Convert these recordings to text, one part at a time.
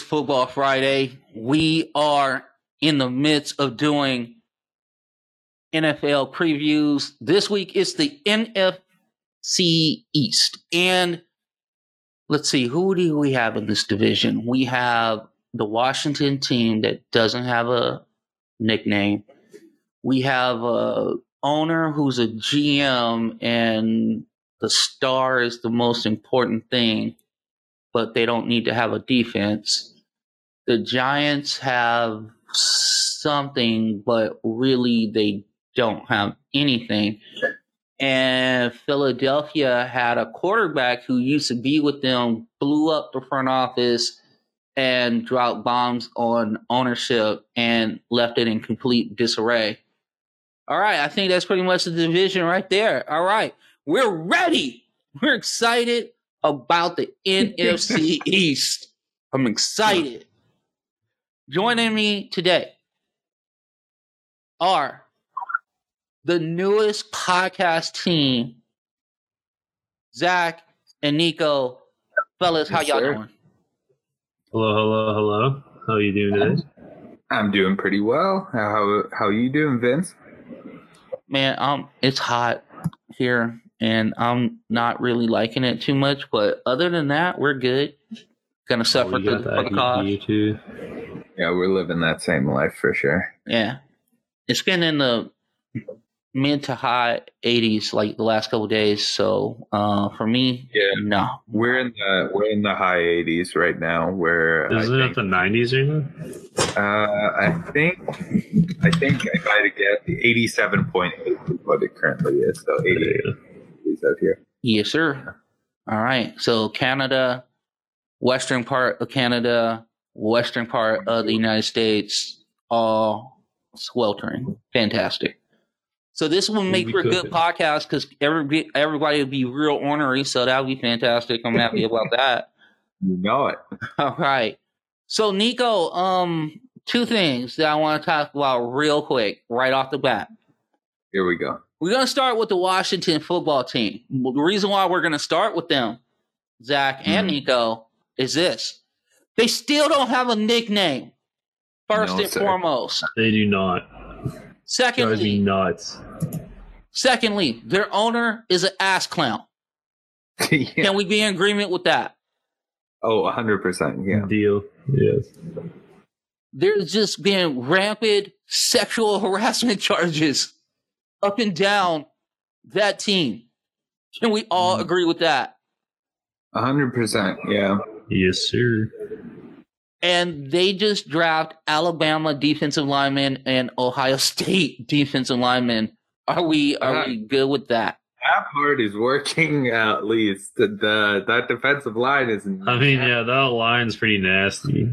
Football Friday. We are in the midst of doing NFL previews. This week it's the NFC East. And let's see, who do we have in this division? We have the Washington team that doesn't have a nickname. We have a owner who's a GM and the star is the most important thing, but they don't need to have a defense. The Giants have something, but really they don't have anything. And Philadelphia had a quarterback who used to be with them, blew up the front office and dropped bombs on ownership and left it in complete disarray. All right, I think that's pretty much the division right there. All right, we're ready. We're excited about the NFC East. I'm excited. Joining me today are the newest podcast team, Zach and Nico. Fellas, how Yes, y'all sir. doing? Hello, hello, hello. How are you doing today? I'm doing pretty well. How how you doing, Vince? Man, um, it's hot here, and I'm not really liking it too much. But other than that, we're good. Gonna suffer Oh, you through the that for the heat cause. too. Yeah, we're living that same life for sure. Yeah, it's been in the mid to high 80s like the last couple days. So uh, for me, Yeah. no. We're in the we're in the high 80s right now. Where I Isn't it think, the 90s right now? uh, I think I think if I had to get 87.8 is what it currently is. So 80 Yeah. is out here. Yes, sir. All right. So Canada, western part of Canada, western part of the United States, all sweltering. Fantastic. So this will make for a good podcast because every, everybody will be real ornery. So that'll be fantastic. I'm happy about that. You know it. All right. So Nico, um, two things that I want to talk about real quick, right off the bat. Here we go. We're going to start with the Washington football team. The reason why we're going to start with them, Zach and Mhm. Nico, is this. They still don't have a nickname, first No, and sir. foremost. They do not. Drives me Secondly, nuts. secondly, their owner is an ass clown. yeah. Can we be in agreement with that? Oh, 100%. Yeah. Deal. Yes. There's just been rampant sexual harassment charges up and down that team. Can we all Mhm. agree with that? 100%. Yeah. Yes, sir. and they just draft Alabama defensive lineman and Ohio State defensive lineman. Are we are Uh-huh. we good with that? That part is working at least. The, the that defensive line is. I mean, yeah, that line's pretty nasty.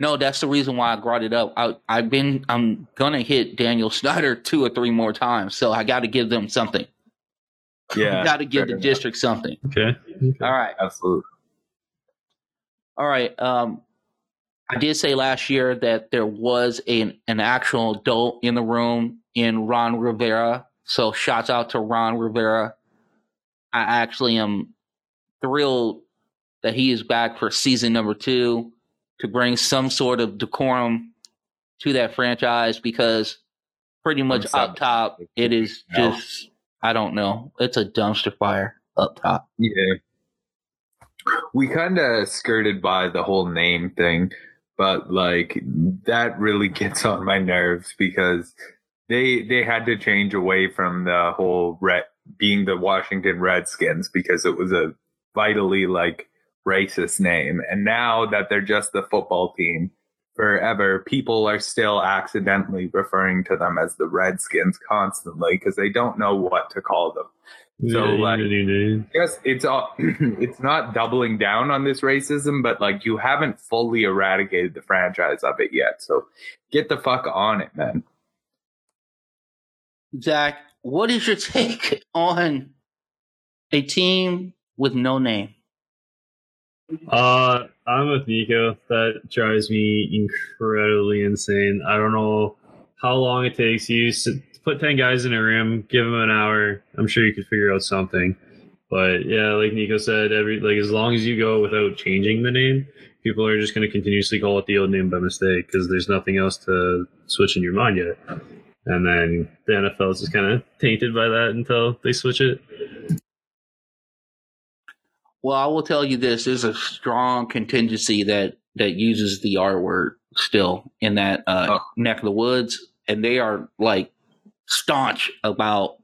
No, that's the reason why I brought it up. I, I've been I'm gonna hit Daniel Snyder two or three more times, so I got to give them something. Yeah. got to give the enough. district something. Okay. okay. All right, Absolutely. all right. Um, I did say last year that there was an an actual adult in the room in Ron Rivera. So shouts out to Ron Rivera. I actually am thrilled that he is back for season number two to bring some sort of decorum to that franchise because pretty much up top it is No. just I don't know. It's a dumpster fire up top. Yeah. We kind of skirted by the whole name thing, but like that really gets on my nerves because they they had to change away from the whole red being the Washington Redskins because it was a vitally like racist name. And now that they're just the football team forever, people are still accidentally referring to them as the Redskins constantly because they don't know what to call them. So, Yeah, like- dude. Yes, it's all, it's not doubling down on this racism, but like you haven't fully eradicated the franchise of it yet. So get the fuck on it, man. Zach, what is your take on a team with no name? Uh, I'm with Nico. That drives me incredibly insane. I don't know how long it takes you to put 10 guys in a room, give them an hour. I'm sure you could figure out something. But yeah, like Nico said, every like as long as you go without changing the name, people are just going to continuously call it the old name by mistake because there's nothing else to switch in your mind yet. And then the NFL is just kind of tainted by that until they switch it. Well, I will tell you this: there's a strong contingency that that uses the R word still in that uh, Oh. neck of the woods, and they are like staunch about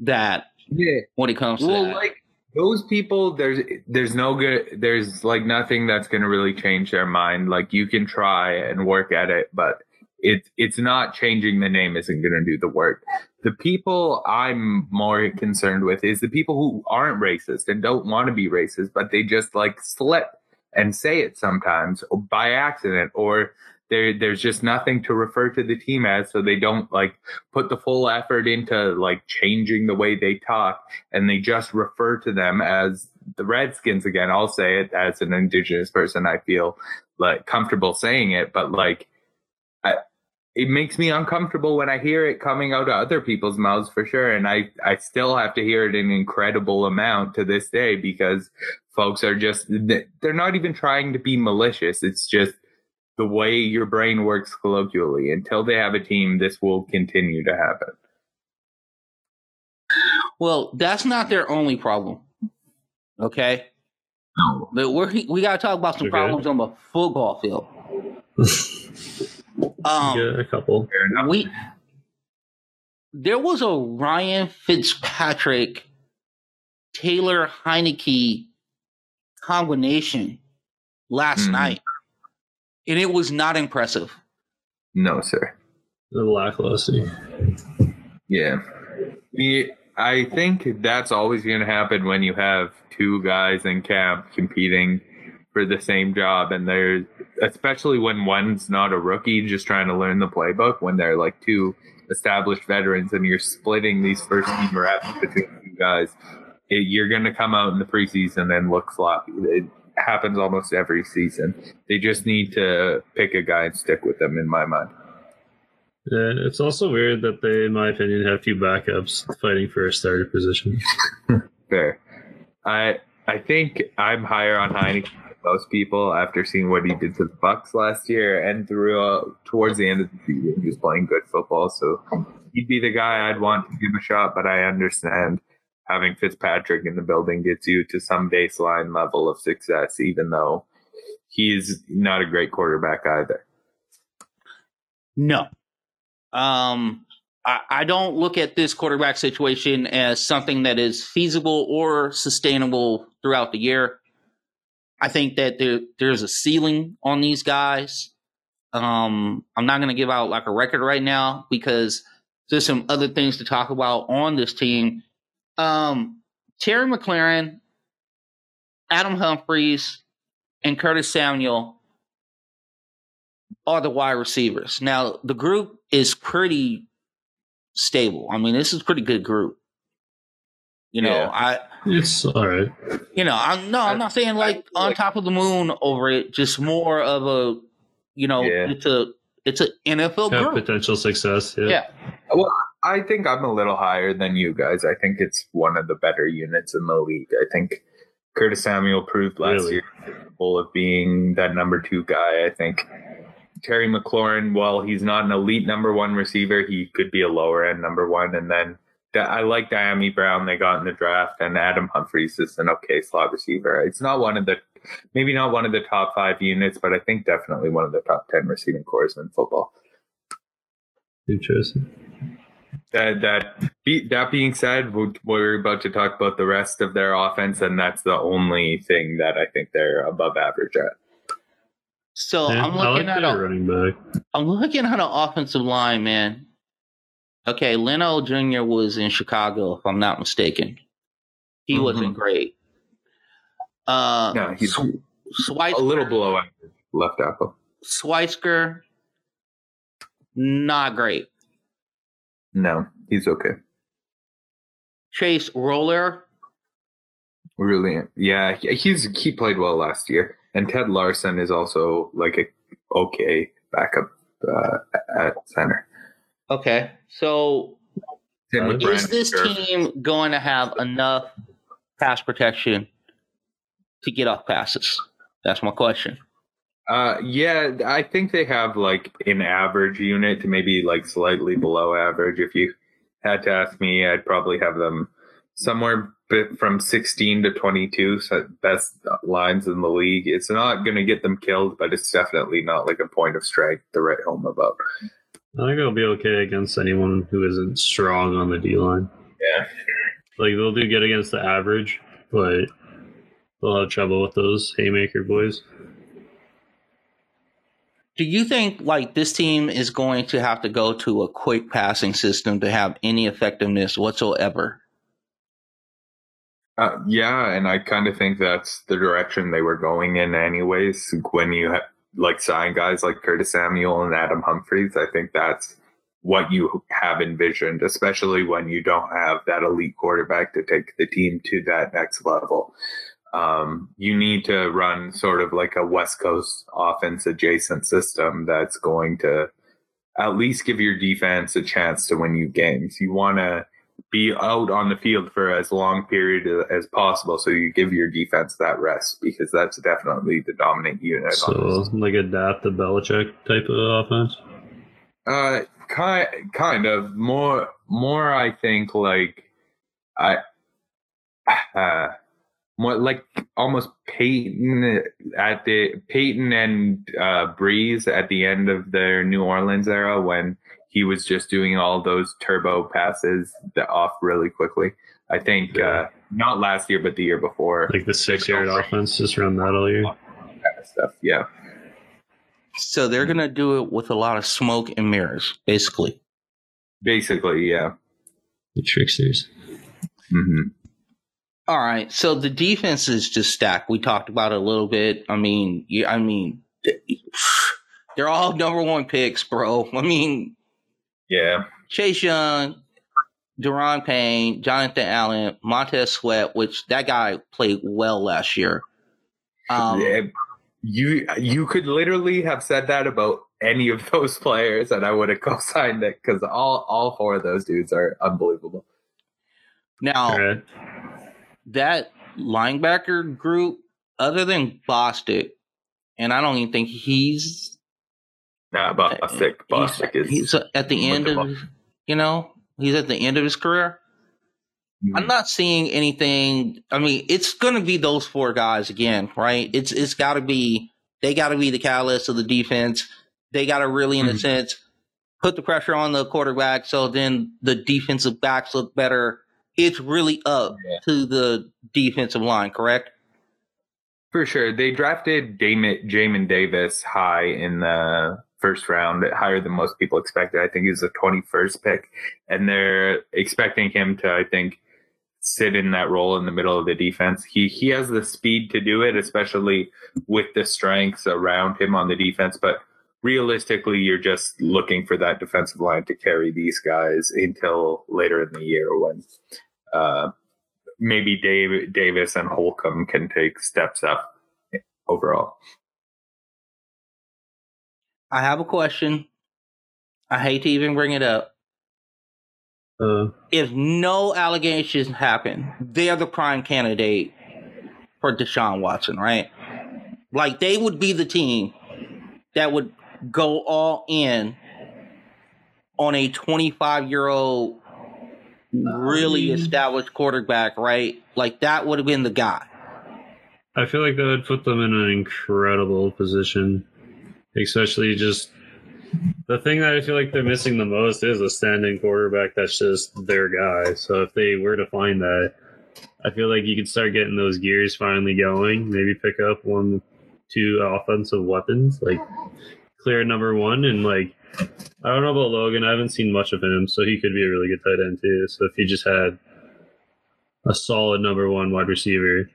that Yeah. when it comes to Well, that. like those people, there's there's no good. There's like nothing that's gonna really change their mind. Like you can try and work at it, but it's it's not changing the name. Isn't gonna do the work. The people I'm more concerned with is the people who aren't racist and don't want to be racist, but they just like slip and say it sometimes by accident or. There, there's just nothing to refer to the team as, so they don't like put the full effort into like changing the way they talk and they just refer to them as the Redskins again. I'll say it as an indigenous person. I feel like comfortable saying it, but like, it makes me uncomfortable when I hear it coming out of other people's mouths for sure. And I, I still have to hear it an incredible amount to this day because folks are just, they're not even trying to be malicious. It's just the way your brain works colloquially. Until they have a team, this will continue to happen. well, that's not their only problem. Okay, No. but we're we got to talk about some Okay. problems on the football field. Um, yeah, a couple. We there was a Ryan Fitzpatrick Taylor Heinicke combination last Mhm. night, and it was not impressive. No, sir. The lackluster. Yeah. The- I think that's always going to happen when you have two guys in camp competing for the same job. And there's, especially when one's not a rookie just trying to learn the playbook, when they're like two established veterans and you're splitting these first team reps between two guys, it, you're going to come out in the preseason and look sloppy. It happens almost every season. They just need to pick a guy and stick with them, in my mind. Yeah, it's also weird that they, in my opinion, have two backups fighting for a starter position. Fair. I I think I'm higher on Heineken most people after seeing what he did to the Bucs last year and throughout towards the end of the season he was playing good football. So he'd be the guy I'd want to give a shot, but I understand having Fitzpatrick in the building gets you to some baseline level of success, even though he's not a great quarterback either. No. Um, I, I don't look at this quarterback situation as something that is feasible or sustainable throughout the year. I think that there, there's a ceiling on these guys. Um, I'm not going to give out like a record right now because there's some other things to talk about on this team. Um, Terry McLaurin, Adam Humphries, and Curtis Samuel are the wide receivers. Now the group is pretty stable. I mean, this is a pretty good group. You know, Yeah. I It's all right. you know, I'm no, I'm not saying like on top of the moon over it, just more of a you know, Yeah. it's a it's an NFL Have group. potential success. Yeah. Yeah. Well, I think I'm a little higher than you guys. I think it's one of the better units in the league. I think Curtis Samuel proved last Really? year capable of being that number two guy. I think Terry McLaurin, while he's not an elite number one receiver, he could be a lower end number one. And then Da- I like Dyami Brown they got in the draft, and Adam Humphries is an okay slot receiver. It's not one of the maybe not one of the top five units, but I think definitely one of the top ten receiving cores in football. Interesting. That that be, that being said, we're- we're about to talk about the rest of their offense, and that's the only thing that I think they're above average at. So Yeah, I'm I like looking at their a, running back. I'm looking at an offensive line, man. Okay, Leno Jr. was in Chicago, if I'm not mistaken. He Mhm. wasn't great. Uh, No, he's Sw- Schweitzer, a little below average left tackle. Schweitzer, not great. No, he's okay. Chase Roullier, Really, yeah, he- he's he played well last year, and Ted Larson is also like a okay backup uh, at center. Okay. So Is is this team going to have enough pass protection to get off passes? That's my question. Uh, yeah, I think they have like an average unit to maybe like slightly below average. If you had to ask me, I'd probably have them somewhere from 16 to 22 so best lines in the league. It's not going to get them killed, but it's definitely not like a point of strength to write home about. I think it'll be okay against anyone who isn't strong on the D line. Yeah. Like they'll do good against the average, but they'll have trouble with those haymaker boys. Do you think like this team is going to have to go to a quick passing system to have any effectiveness whatsoever? Uh, yeah, and I kind of think that's the direction they were going in, anyways. When you ha- like sign guys like Curtis Samuel and Adam Humphries, I think that's what you have envisioned, especially when you don't have that elite quarterback to take the team to that next level. Um, you need to run sort of like a West Coast offense adjacent system that's going to at least give your defense a chance to win you games. You want to be out on the field for as long period as possible so you give your defense that rest because that's definitely the dominant unit. So like adapt the Belichick type of offense. Uh, kind kind of more more. I think like I uh more like almost Payton at the Payton and uh, Brees at the end of their New Orleans era when he was just doing all those turbo passes that off really quickly. I think yeah. uh, not last year, but the year before. Like the six yard offense, just run that all year. Kind of stuff, yeah. So they're gonna do it with a lot of smoke and mirrors, basically. Basically, yeah. The tricksters. Mm-hmm. All right, so the defense is just stacked. We talked about it a little bit. I mean, yeah, I mean, they're all number one picks, bro. I mean, yeah. Chase Young, Daron Payne, Jonathan Allen, Montez Sweat, which that guy played well last year. Um, yeah, you you could literally have said that about any of those players, and I would have co-signed it because all all four of those dudes are unbelievable. Now, right. that linebacker group, other than Bostic, and I don't even think he's Nah, Bostic. Bostic he's, is. He's at the end of, you know, he's at the end of his career. Mm-hmm. I'm not seeing anything. I mean, it's going to be those four guys again, right? It's it's got to be. They got to be the catalyst of the defense. They got to really, in mm-hmm. a sense, put the pressure on the quarterback, so then the defensive backs look better. It's really up yeah. to the defensive line, correct? For sure. They drafted Damon, Jamin Davis high in the first round, higher than most people expected. I think he's the 21st pick, and they're expecting him to, I think, sit in that role in the middle of the defense. He he has the speed to do it, especially with the strengths around him on the defense. But realistically, you're just looking for that defensive line to carry these guys until later in the year when uh, maybe Dave, Davis and Holcomb can take steps up overall. I have a question. I hate to even bring it up. Uh, if no allegations happen, they're the prime candidate for Deshaun Watson, right? Like they would be the team that would go all in on a 25 year old really established quarterback, right? Like that would have been the guy. I feel like that would put them in an incredible position especially just the thing that I feel like they're missing the most is a standing quarterback that's just their guy. So if they were to find that, I feel like you could start getting those gears finally going. Maybe pick up one, two offensive weapons, like clear number one, and like I don't know about Logan. I haven't seen much of him, so he could be a really good tight end too. So if he just had a solid number one wide receiver, a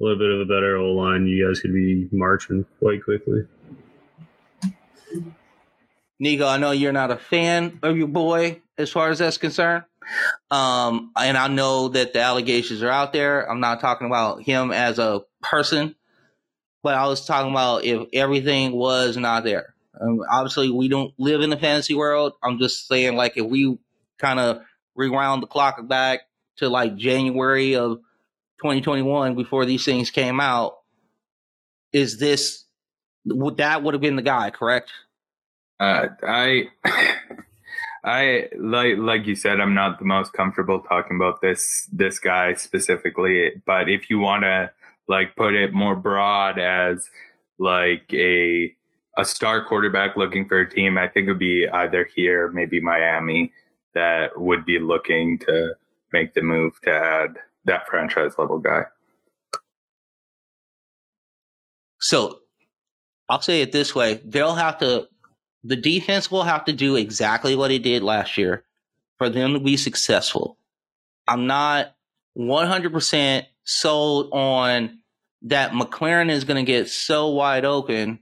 little bit of a better O line, you guys could be marching quite quickly. Nico, I know you're not a fan of your boy as far as that's concerned. Um, and I know that the allegations are out there. I'm not talking about him as a person, but I was talking about if everything was not there. Um, obviously, we don't live in the fantasy world. I'm just saying, like, if we kind of rewound the clock back to like January of 2021 before these things came out, is this that would have been the guy, correct? Uh, I, I like like you said, I'm not the most comfortable talking about this this guy specifically. But if you want to like put it more broad as like a a star quarterback looking for a team, I think it would be either here, maybe Miami, that would be looking to make the move to add that franchise level guy. So I'll say it this way: they'll have to, the defense will have to do exactly what it did last year for them to be successful. I'm not 100% sold on that McLaurin is going to get so wide open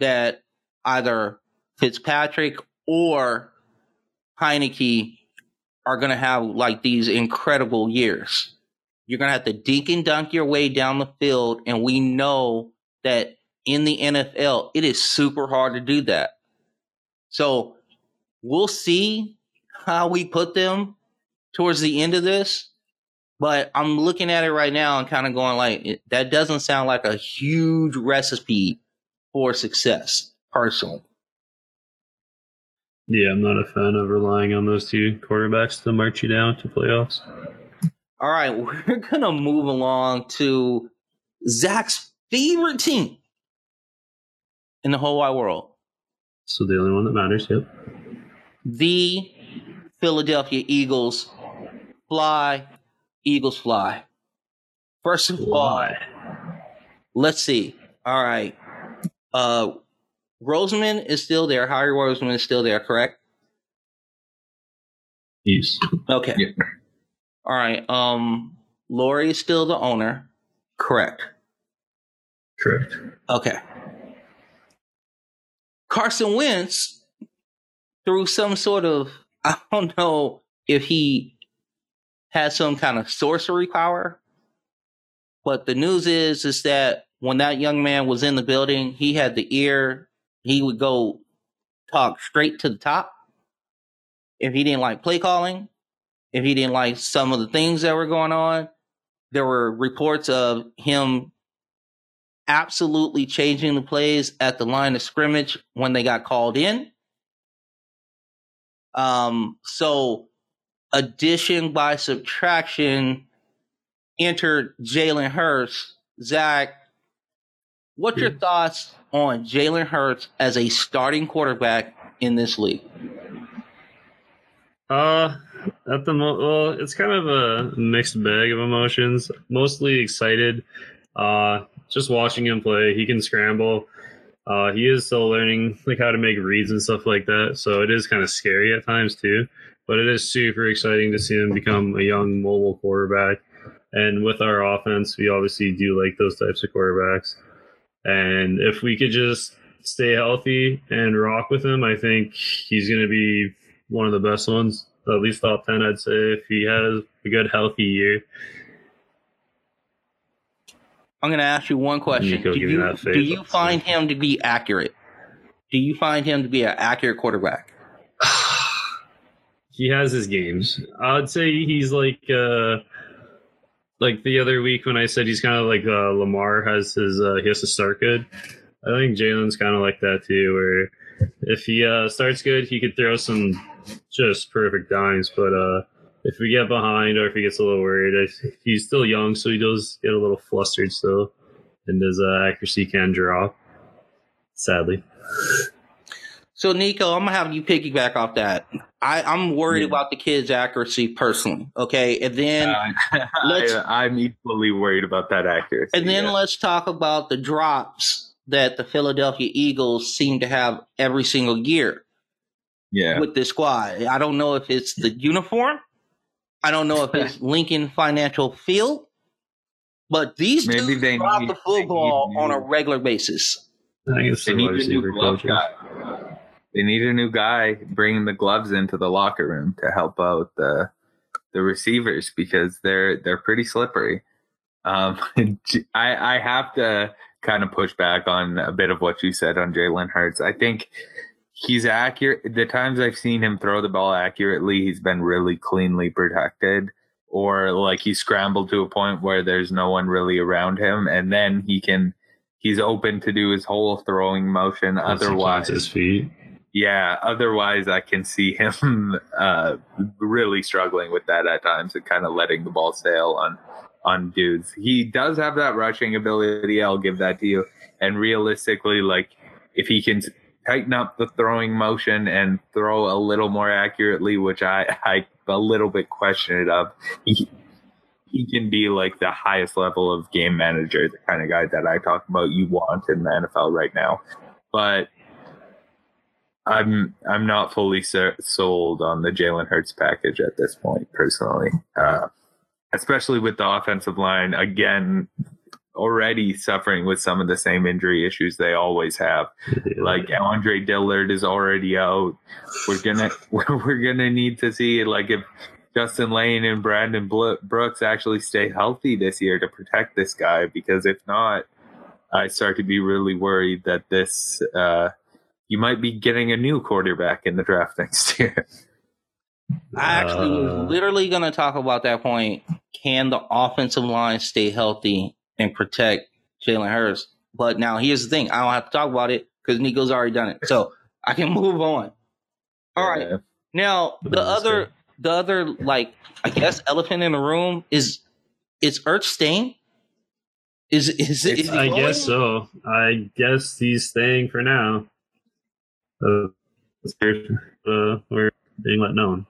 that either Fitzpatrick or Heinicke are going to have like these incredible years. You're going to have to dink and dunk your way down the field. And we know that in the NFL, it is super hard to do that. So we'll see how we put them towards the end of this. But I'm looking at it right now and kind of going like, that doesn't sound like a huge recipe for success, personally. Yeah, I'm not a fan of relying on those two quarterbacks to march you down to playoffs. All right, we're gonna move along to Zach's favorite team in the whole wide world. So the only one that matters, yep. The Philadelphia Eagles fly, Eagles fly. First of all, let's see. All right. Uh Roseman is still there. Harry Roseman is still there, correct? Yes. Okay. Yeah. All right. Um Lurie is still the owner. Correct. Correct. Okay. Carson Wentz, through some sort of, I don't know if he has some kind of sorcery power, but the news is, is that when that young man was in the building, he had the ear, he would go talk straight to the top. If he didn't like play calling, if he didn't like some of the things that were going on, there were reports of him absolutely changing the plays at the line of scrimmage when they got called in. Um, so addition by subtraction entered Jalen Hurts. Zach, what's your thoughts on Jalen Hurts as a starting quarterback in this league? Uh, at the mo- well, it's kind of a mixed bag of emotions. Mostly excited. Uh, just watching him play, he can scramble. Uh, he is still learning like how to make reads and stuff like that. So it is kind of scary at times too. But it is super exciting to see him become a young mobile quarterback. And with our offense, we obviously do like those types of quarterbacks. And if we could just stay healthy and rock with him, I think he's going to be one of the best ones, at least top 10, I'd say, if he has a good, healthy year. I'm going to ask you one question. Nico, do you, do you find him to be accurate? Do you find him to be an accurate quarterback? he has his games. I would say he's like uh like the other week when I said he's kind of like uh, Lamar has his uh, he has to start good. I think Jalen's kind of like that too, where if he uh, starts good, he could throw some just perfect dimes. But uh, if we get behind or if he gets a little worried, I, he's still young, so he does get a little flustered still, and his uh, accuracy can drop. Sadly, So, Nico, I'm gonna have you piggyback off that. I, I'm worried Yeah. about the kid's accuracy personally. Okay, and then Uh, let's- I, I'm equally worried about that accuracy. and then yeah. let's talk about the drops that the Philadelphia Eagles seem to have every single year yeah. with this squad. I don't know if it's the uniform. I don't know if it's Lincoln Financial Field, but these Maybe dudes they drop need- the football they on a regular basis. I think They need a new glove coaches. guy. They need a new guy bringing the gloves into the locker room to help out the the receivers because they're they're pretty slippery. Um, I I have to kind of push back on a bit of what you said on Jalen Hurts. I think he's accurate. The times I've seen him throw the ball accurately, he's been really cleanly protected, or like he scrambled to a point where there's no one really around him, and then he can he's open to do his whole throwing motion. Once Otherwise, his feet. yeah, otherwise I can see him uh, really struggling with that at times and kind of letting the ball sail on on dudes. He does have that rushing ability. I'll give that to you. And realistically, like if he can tighten up the throwing motion and throw a little more accurately, which I I a little bit question it of, he, he can be like the highest level of game manager, the kind of guy that I talk about you want in the NFL right now. But I'm I'm not fully ser- sold on the Jalen Hurts package at this point, personally. Uh, especially with the offensive line again, already suffering with some of the same injury issues they always have. Like Andre Dillard is already out. We're gonna we're gonna need to see like if Justin Lane and Brandon Brooks actually stay healthy this year to protect this guy. Because if not, I start to be really worried that this uh, you might be getting a new quarterback in the draft next year. I actually Uh. was literally going to talk about that point. Can the offensive line stay healthy and protect Jalen Hurts? But now here's the thing: I don't have to talk about it because Nico's already done it, so I can move on. All right. Yeah. Now the other, the other, like I guess, elephant in the room is is Ertz staying? Is is, is, It's- I going? guess so. I guess he's staying for now. Uh, uh, we're being let known.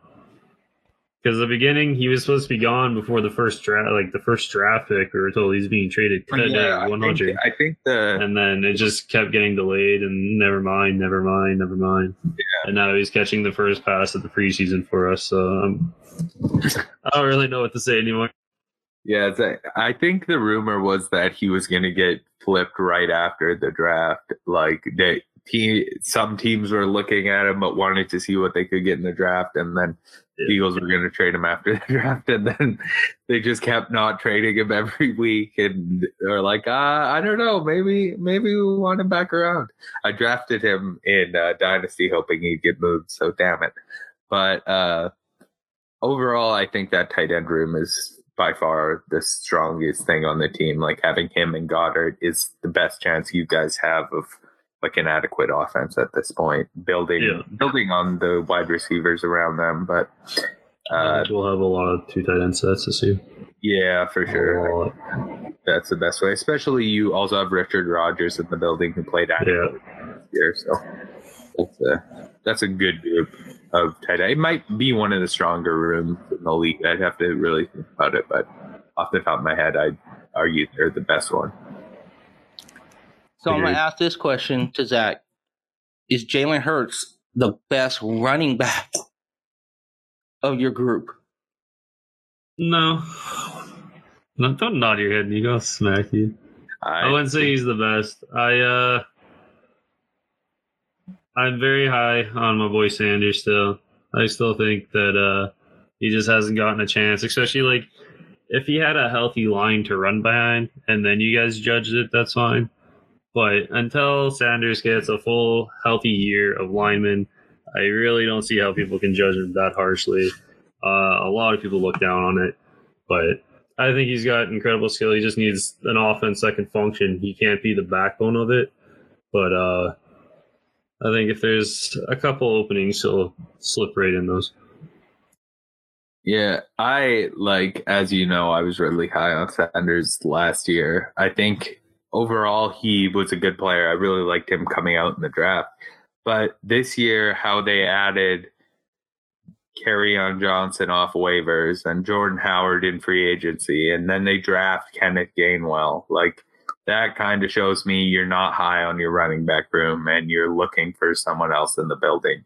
Because the beginning, he was supposed to be gone before the first draft, like the first draft pick. We were told he's being traded today, yeah, I think, hundred, I think the and then it just kept getting delayed. And never mind, never mind, never mind. Yeah. And now he's catching the first pass of the preseason for us. So um, I don't really know what to say anymore. Yeah, it's a, I think the rumor was that he was going to get flipped right after the draft. Like they, te- some teams were looking at him but wanted to see what they could get in the draft, and then Yeah. Eagles were going to trade him after the draft, and then they just kept not trading him every week, and they're like, uh, I don't know, maybe maybe we want him back around. I drafted him in uh, Dynasty hoping he'd get moved, so damn it. But uh, overall, I think that tight end room is by far the strongest thing on the team. Like having him and Goedert is the best chance you guys have of like an adequate offense at this point. Building Yeah. building on the wide receivers around them, but uh, we'll have a lot of two tight end sets this year. yeah, for sure. That's the best way. Especially you also have Richard Rodgers in the building who played adequately this year, so that's a that's a good group of tight end. It might be one of the stronger rooms in the league. I'd have to really think about it, but off the top of my head, I'd argue they're the best one. So I'm gonna ask this question to Zach: Is Jalen Hurts the best running back of your group? No. No, don't nod your head, Nico. I'll smack you. I wouldn't say he's the best. I uh I'm very high on my boy Sanders still. I still think that uh he just hasn't gotten a chance, especially like if he had a healthy line to run behind and then you guys judged it, that's fine. But until Sanders gets a full healthy year of linemen, I really don't see how people can judge him that harshly. Uh, a lot of people look down on it, but I think he's got incredible skill. He just needs an offense that can function. He can't be the backbone of it, but uh, I think if there's a couple openings, he'll slip right in those. Yeah, I like as you know, I was really high on Sanders last year. I think overall he was a good player. I really liked him coming out in the draft. But this year, how they added on Johnson off waivers and Jordan Howard in free agency, and then they draft Kenneth Gainwell. Like that kind of shows me you're not high on your running back room and you're looking for someone else in the building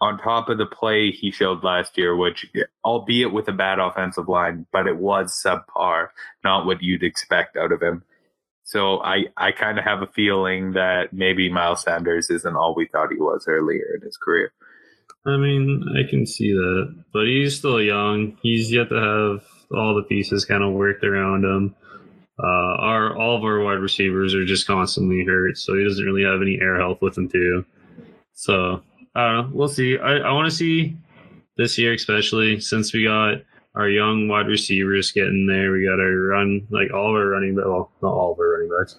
on top of the play he showed last year, which, albeit with a bad offensive line, but it was subpar, not what you'd expect out of him. So I, I kind of have a feeling that maybe Miles Sanders isn't all we thought he was earlier in his career. I mean, I can see that, but he's still young. He's yet to have all the pieces kind of worked around him. Uh, our all of our wide receivers are just constantly hurt, so he doesn't really have any air help with him too. So I don't know. We'll see. I, I want to see this year, especially since we got our young wide receivers getting there. We got our run like all of our running, well, not all of our running backs.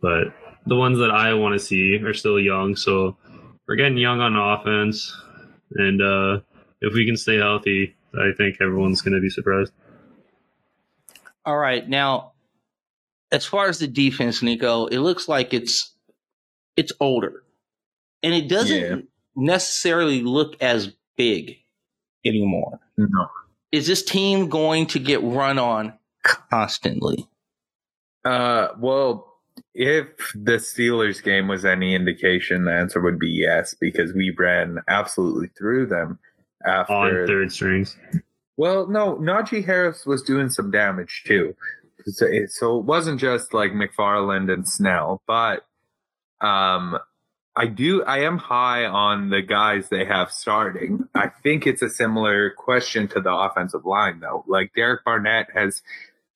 but the ones that I want to see are still young. So we're getting young on offense, and uh, if we can stay healthy, I think everyone's going to be surprised. All right, now as far as the defense, Nico, it looks like it's it's older, and it doesn't Yeah. necessarily look as big anymore. No. Is this team going to get run on constantly? Uh, well, if the Steelers game was any indication, the answer would be yes, because we ran absolutely through them after On after. third strings, Well, no, Najee Harris was doing some damage too. So it, so it wasn't just like McFarland and Snell, but um, I do. I am high on the guys they have starting. I think it's a similar question to the offensive line, though. Like Derek Barnett has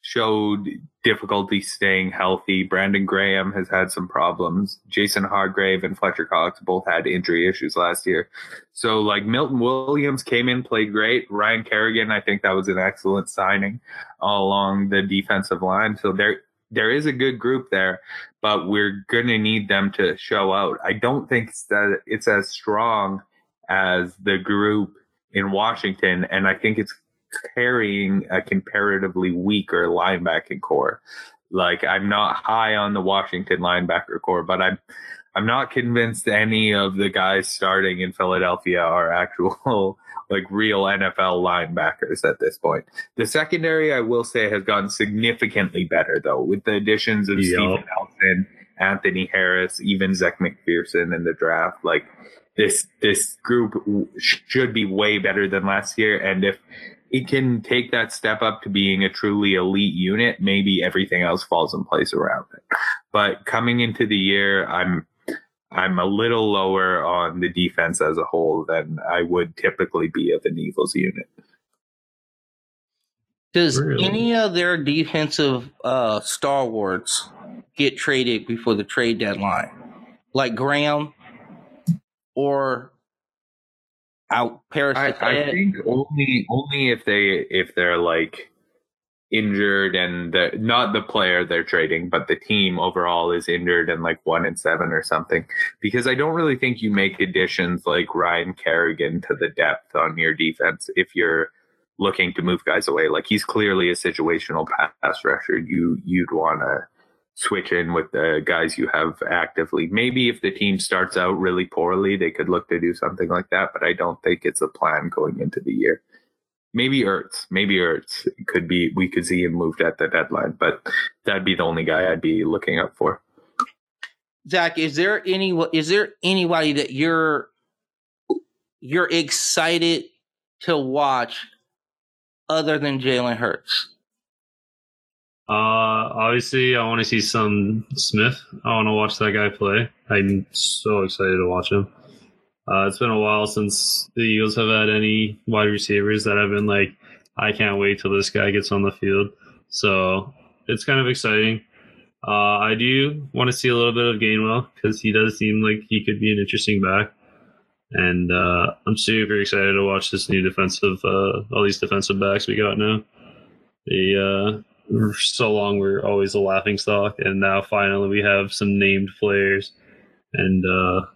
showed difficulty staying healthy. Brandon Graham has had some problems. Javon Hargrave and Fletcher Cox both had injury issues last year. So like Milton Williams came in, played great. Ryan Kerrigan, I think that was an excellent signing along the defensive line. So there there is a good group there, but we're gonna need them to show out. I don't think that it's as strong as the group in Washington, and I think it's carrying a comparatively weaker linebacking core. Like I'm not high on the Washington linebacker core, but I'm I'm not convinced any of the guys starting in Philadelphia are actual like real NFL linebackers at this point. The secondary, I will say, has gotten significantly better though, with the additions of Yup. Steven Nelson, Anthony Harris, even Zech McPhearson in the draft. Like this, this group should be way better than last year, and if it can take that step up to being a truly elite unit, maybe everything else falls in place around it. But coming into the year, I'm I'm a little lower on the defense as a whole than I would typically be of an Eagles unit. Does Really? any of their defensive uh, stalwarts get traded before the trade deadline, like Graham or out Paris? I, I think only only if they if they're like injured and the not the player they're trading, but the team overall is injured and like one in seven or something. Because I don't really think you make additions like Ryan Kerrigan to the depth on your defense if you're looking to move guys away. Like he's clearly a situational pass rusher. You you'd want to switch in with the guys you have actively. Maybe if the team starts out really poorly, they could look to do something like that. But I don't think it's a plan going into the year. Maybe Ertz. Maybe Ertz could be. We could see him moved at the deadline, but that'd be the only guy I'd be looking up for. Zach, is there any is there anybody that you're you're excited to watch other than Jalen Hurts? Uh, obviously, I want to see some Smith. I want to watch that guy play. I'm so excited to watch him. Uh, it's been a while since the Eagles have had any wide receivers that have been like, I can't wait till this guy gets on the field. So it's kind of exciting. Uh, I do want to see a little bit of Gainwell because he does seem like he could be an interesting back. And uh, I'm super excited to watch this new defensive, uh, all these defensive backs we got now. The uh, so long we're always a laughing stock and now finally we have some named players and uh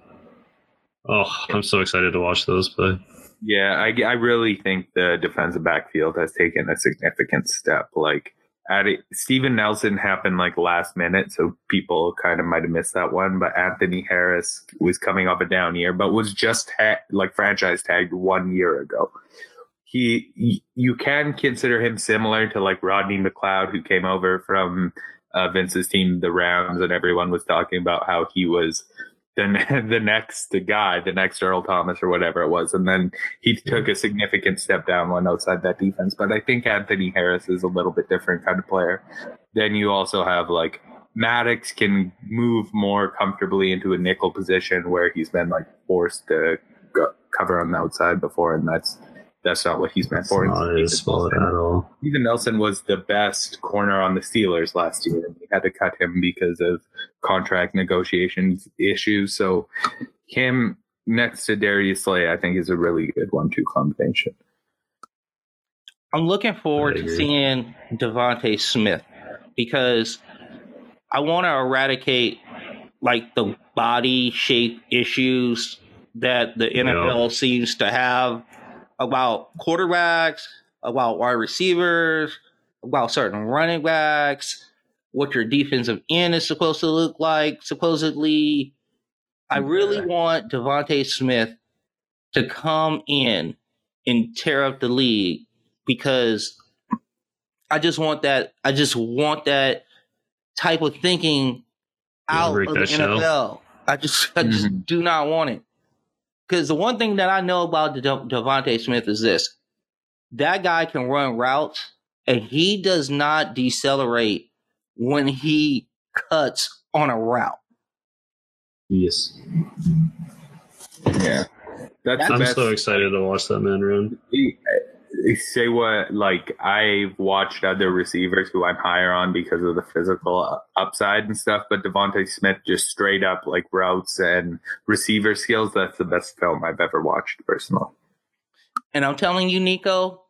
oh i'm so excited to watch those play Yeah, I, I really think the defensive backfield has taken a significant step. Like, it, Steven Nelson happened like last minute, so people kind of might have missed that one. But Anthony Harris was coming off a down year, but was just ha- like franchise tagged one year ago. He, y- you can consider him similar to like Rodney McLeod, who came over from uh, Vince's team, the Rams, and everyone was talking about how he was the the next guy, the next Earl Thomas or whatever it was, and then he took a significant step down when outside that defense. But I think Anthony Harris is a little bit different kind of player. Then you also have like Maddox can move more comfortably into a nickel position where he's been like forced to go, cover on the outside before, and that's that's not what he's meant for. not his fault at all Steven Nelson was the best corner on the Steelers last year, and we had to cut him because of contract negotiations issues. So, him next to Darius Slay, I think, is a really good one-two combination. I'm looking forward to seeing DeVonta Smith because I want to eradicate like the body shape issues that the NFL seems to have about quarterbacks, about wide receivers, about certain running backs, what your defensive end is supposed to look like, supposedly. I really want DeVonta Smith to come in and tear up the league because I just want that. I just want that type of thinking out of the? NFL. I just, I just Mhm. do not want it. Because the one thing that I know about De- DeVonta Smith is this: that guy can run routes, and he does not decelerate when he cuts on a route. Yes. Yeah. That's I'm best. so excited to watch that man run. Say what like I've watched other receivers who I'm higher on because of the physical upside and stuff, but DeVonta Smith just straight up like routes and receiver skills. That's the best film I've ever watched personally. And I'm telling you, Nico,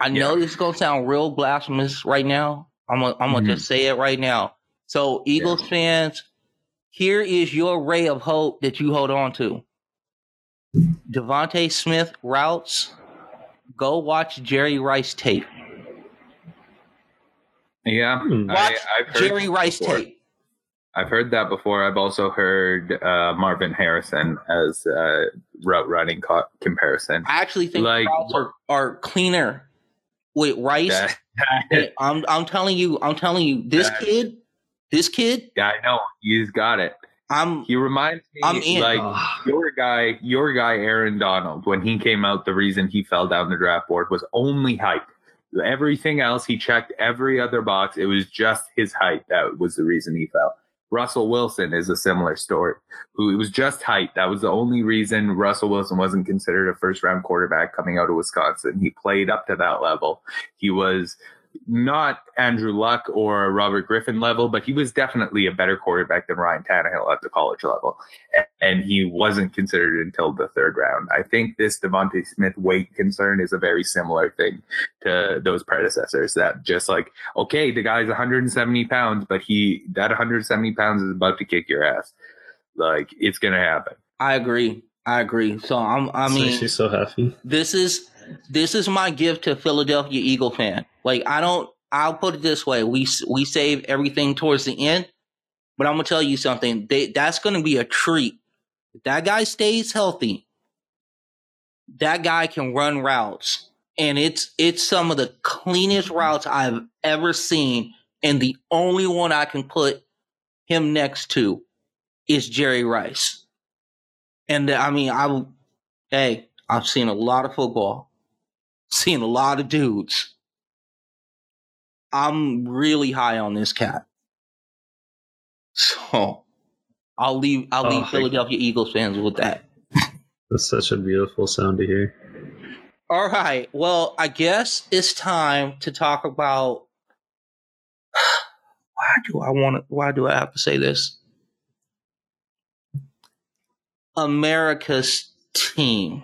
I know this is gonna sound real blasphemous right now. I'm gonna, I'm gonna Mhm. just say it right now. So, Eagles fans, here is your ray of hope that you hold on to. DeVonta Smith routes. Go watch Jerry Rice tape. Yeah, Hmm. I, Watch I've heard Jerry that Rice before. tape. I've heard that before. I've also heard uh, Marvin Harrison as a route running co- comparison. I actually think Like- are, are cleaner with Rice. That- I'm I'm telling you, I'm telling you, this That- kid, this kid, yeah, I know he's got it. I'm He reminds me I'm in. like your guy, your guy Aaron Donald, when he came out, the reason he fell down the draft board was only height. Everything else, he checked every other box. It was just his height that was the reason he fell. Russell Wilson is a similar story. Who it was just height. That was the only reason Russell Wilson wasn't considered a first round quarterback coming out of Wisconsin. He played up to that level. He was not Andrew Luck or Robert Griffin level, but he was definitely a better quarterback than Ryan Tannehill at the college level and he wasn't considered until the third round. I think this DeVonta Smith weight concern is a very similar thing to those predecessors. That just like, okay, the guy's 170 pounds, but he that 170 pounds is about to kick your ass. Like it's gonna happen. I agree. I agree. So I'm I mean makes me so happy. this is this is my gift to Philadelphia Eagle fan. Like I don't I'll put it this way. We we save everything towards the end, but I'm to tell you something. They, that's to be a treat. If that guy stays healthy, that guy can run routes and it's it's some of the cleanest routes I've ever seen and the only one I can put him next to is Jerry Rice. And I mean, I hey, I've seen a lot of football, seen a lot of dudes. I'm really high on this cat. So I'll leave I'll Oh, leave thank- Philadelphia Eagles fans with that. That's such a beautiful sound to hear. All right. Well, I guess it's time to talk about why do I want to why do I have to say this? America's team.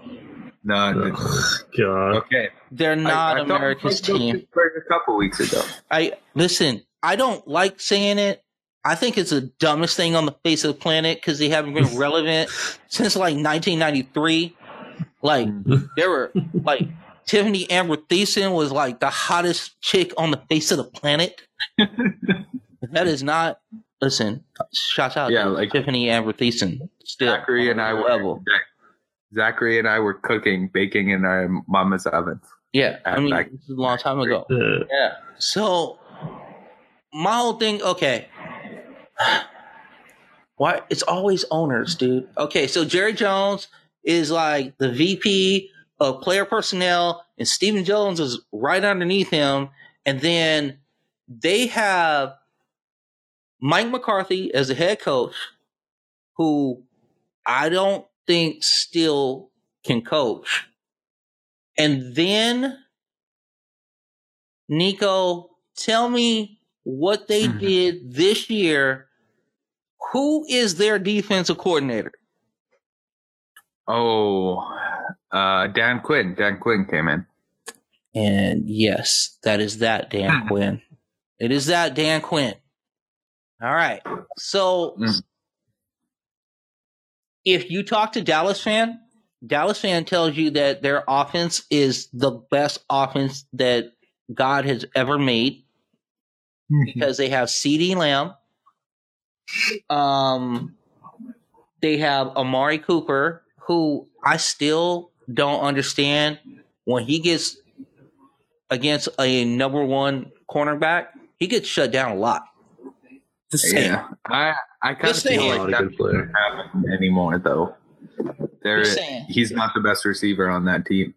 No, Ugh, God. okay. They're not I, I thought we America's about team. A couple weeks ago. I listen. I don't like saying it. I think it's the dumbest thing on the face of the planet because they haven't been relevant since like 1993. Like mm. there were like Tiffani Amber Thiessen was like the hottest chick on the face of the planet. that is not. Listen, shout out Yeah, to like- Tiffani Amber Thiessen. Still, Zachary and on I a were level. Zachary and I were cooking, baking in our mama's ovens. Yeah, I mean, Back- this is a long time ago. Yeah. So my whole thing, okay. Why it's always owners, dude. Okay, so Jerry Jones is like the VP of player personnel, and Stephen Jones is right underneath him, and then they have Mike McCarthy as the head coach, who I don't think still can coach. And then Nico, tell me what they Mhm. did this year. Who is their defensive coordinator? Oh, uh, Dan Quinn. Dan Quinn came in. And yes, that is that Dan Hmm. Quinn. It is that Dan Quinn. All right. So Mm. If you talk to Dallas fan, Dallas fan tells you that their offense is the best offense that God has ever made because they have CeeDee Lamb. Um, they have Amari Cooper, who I still don't understand when he gets against a number one cornerback, he gets shut down a lot. Yeah, I I kind of Just feel like Not that player. doesn't happen anymore though. There, he's not the best receiver on that team.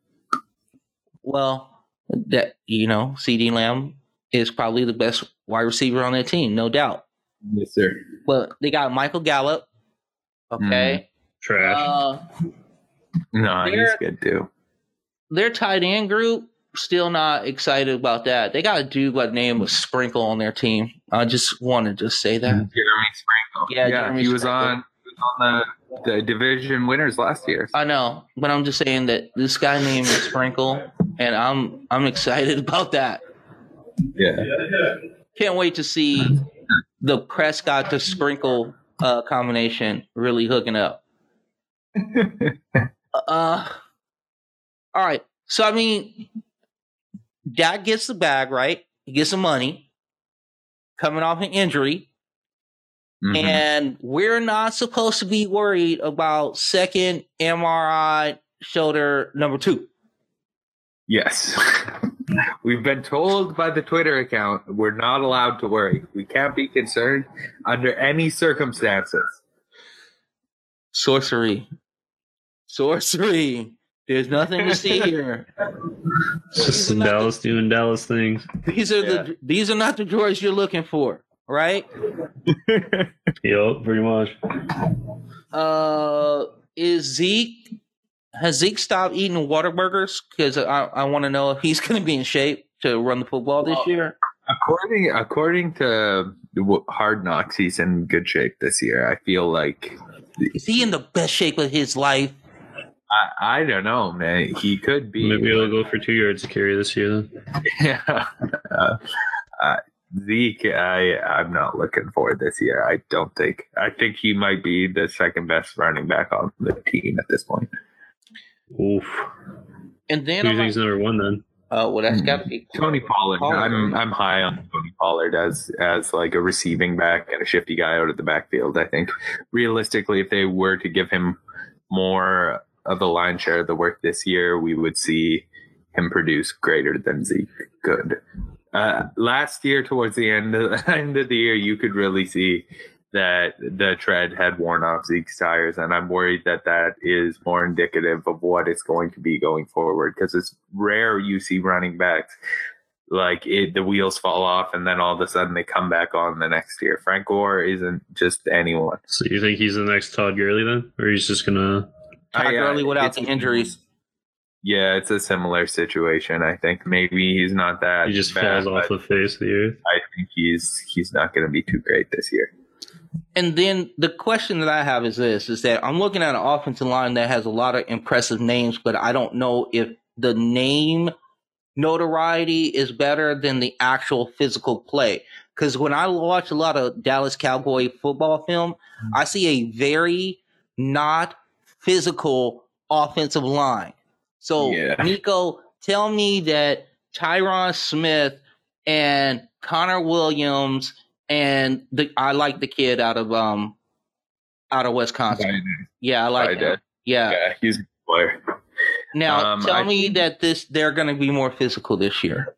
Well, that you know, CeeDee Lamb is probably the best wide receiver on that team, no doubt. Yes, sir. But they got Michael Gallup. Okay. Trash. Uh, No, he's good too. their tight end group, still not excited about that. They got a dude by the name of Sprinkle on their team. I just wanted to say that. Jeremy Sprinkle. Yeah, yeah, Jeremy he was on on the the division winners last year. I know, but I'm just saying that this guy named Sprinkle, and I'm I'm excited about that. Yeah, Can't wait to see the Prescott to Sprinkle uh, combination really hooking up. Uh, all right. So I mean, Dak gets the bag, right? He gets the money coming off an injury, Mhm. and we're not supposed to be worried about second MRI shoulder number two. yes. We've been told by the Twitter account we're not allowed to worry. We can't be concerned under any circumstances. Sorcery, sorcery. There's nothing to see here. Just These are not the- Dallas doing Dallas things. These are the these are not the droids you're looking for, right? Yep, pretty much. Uh, is Zeke has Zeke stopped eating Whataburgers? Because I I want to know if he's going to be in shape to run the football this Well, year. According according to Hard Knocks, he's in good shape this year. I feel like Is he in the best shape of his life? I, I don't know, man. He could be. Maybe he'll go for two yards to carry this year then. yeah. Uh, uh, Zeke, I I'm not looking for this year. I don't think. I think he might be the second best running back on the team at this point. Oof. And Who then do you think's number one then? uh, well, that's got to be Tony Pollard. Pollard. I'm I'm high on Tony Pollard as as like a receiving back and a shifty guy out of the backfield. I think realistically, if they were to give him more of the line share of the work this year, we would see him produce greater than Zeke could. Uh, last year, towards the end of, end of the year, you could really see that the tread had worn off Zeke's tires, and I'm worried that that is more indicative of what it's going to be going forward. Because it's rare you see running backs like it, the wheels fall off, and then all of a sudden they come back on the next year. Frank Gore isn't just anyone. So you think he's the next Todd Gurley then? Or he's just gonna Todd I, uh, Gurley without the injuries. Yeah, it's a similar situation. I think maybe he's not that. he just bad, falls off the face of the earth? I think he's he's not going to be too great this year. And then the question that I have is this: is that I'm looking at an offensive line that has a lot of impressive names, but I don't know if the name notoriety is better than the actual physical play. Because when I watch a lot of Dallas Cowboy football film, I see a very not physical offensive line. So, Yeah. Nico, tell me that Tyron Smith and Connor Williams and the I like the kid out of um out of Wisconsin. Yeah, I like him. Yeah. Yeah, he's a good player. Now Um, tell I me that this they're going to be more physical this year.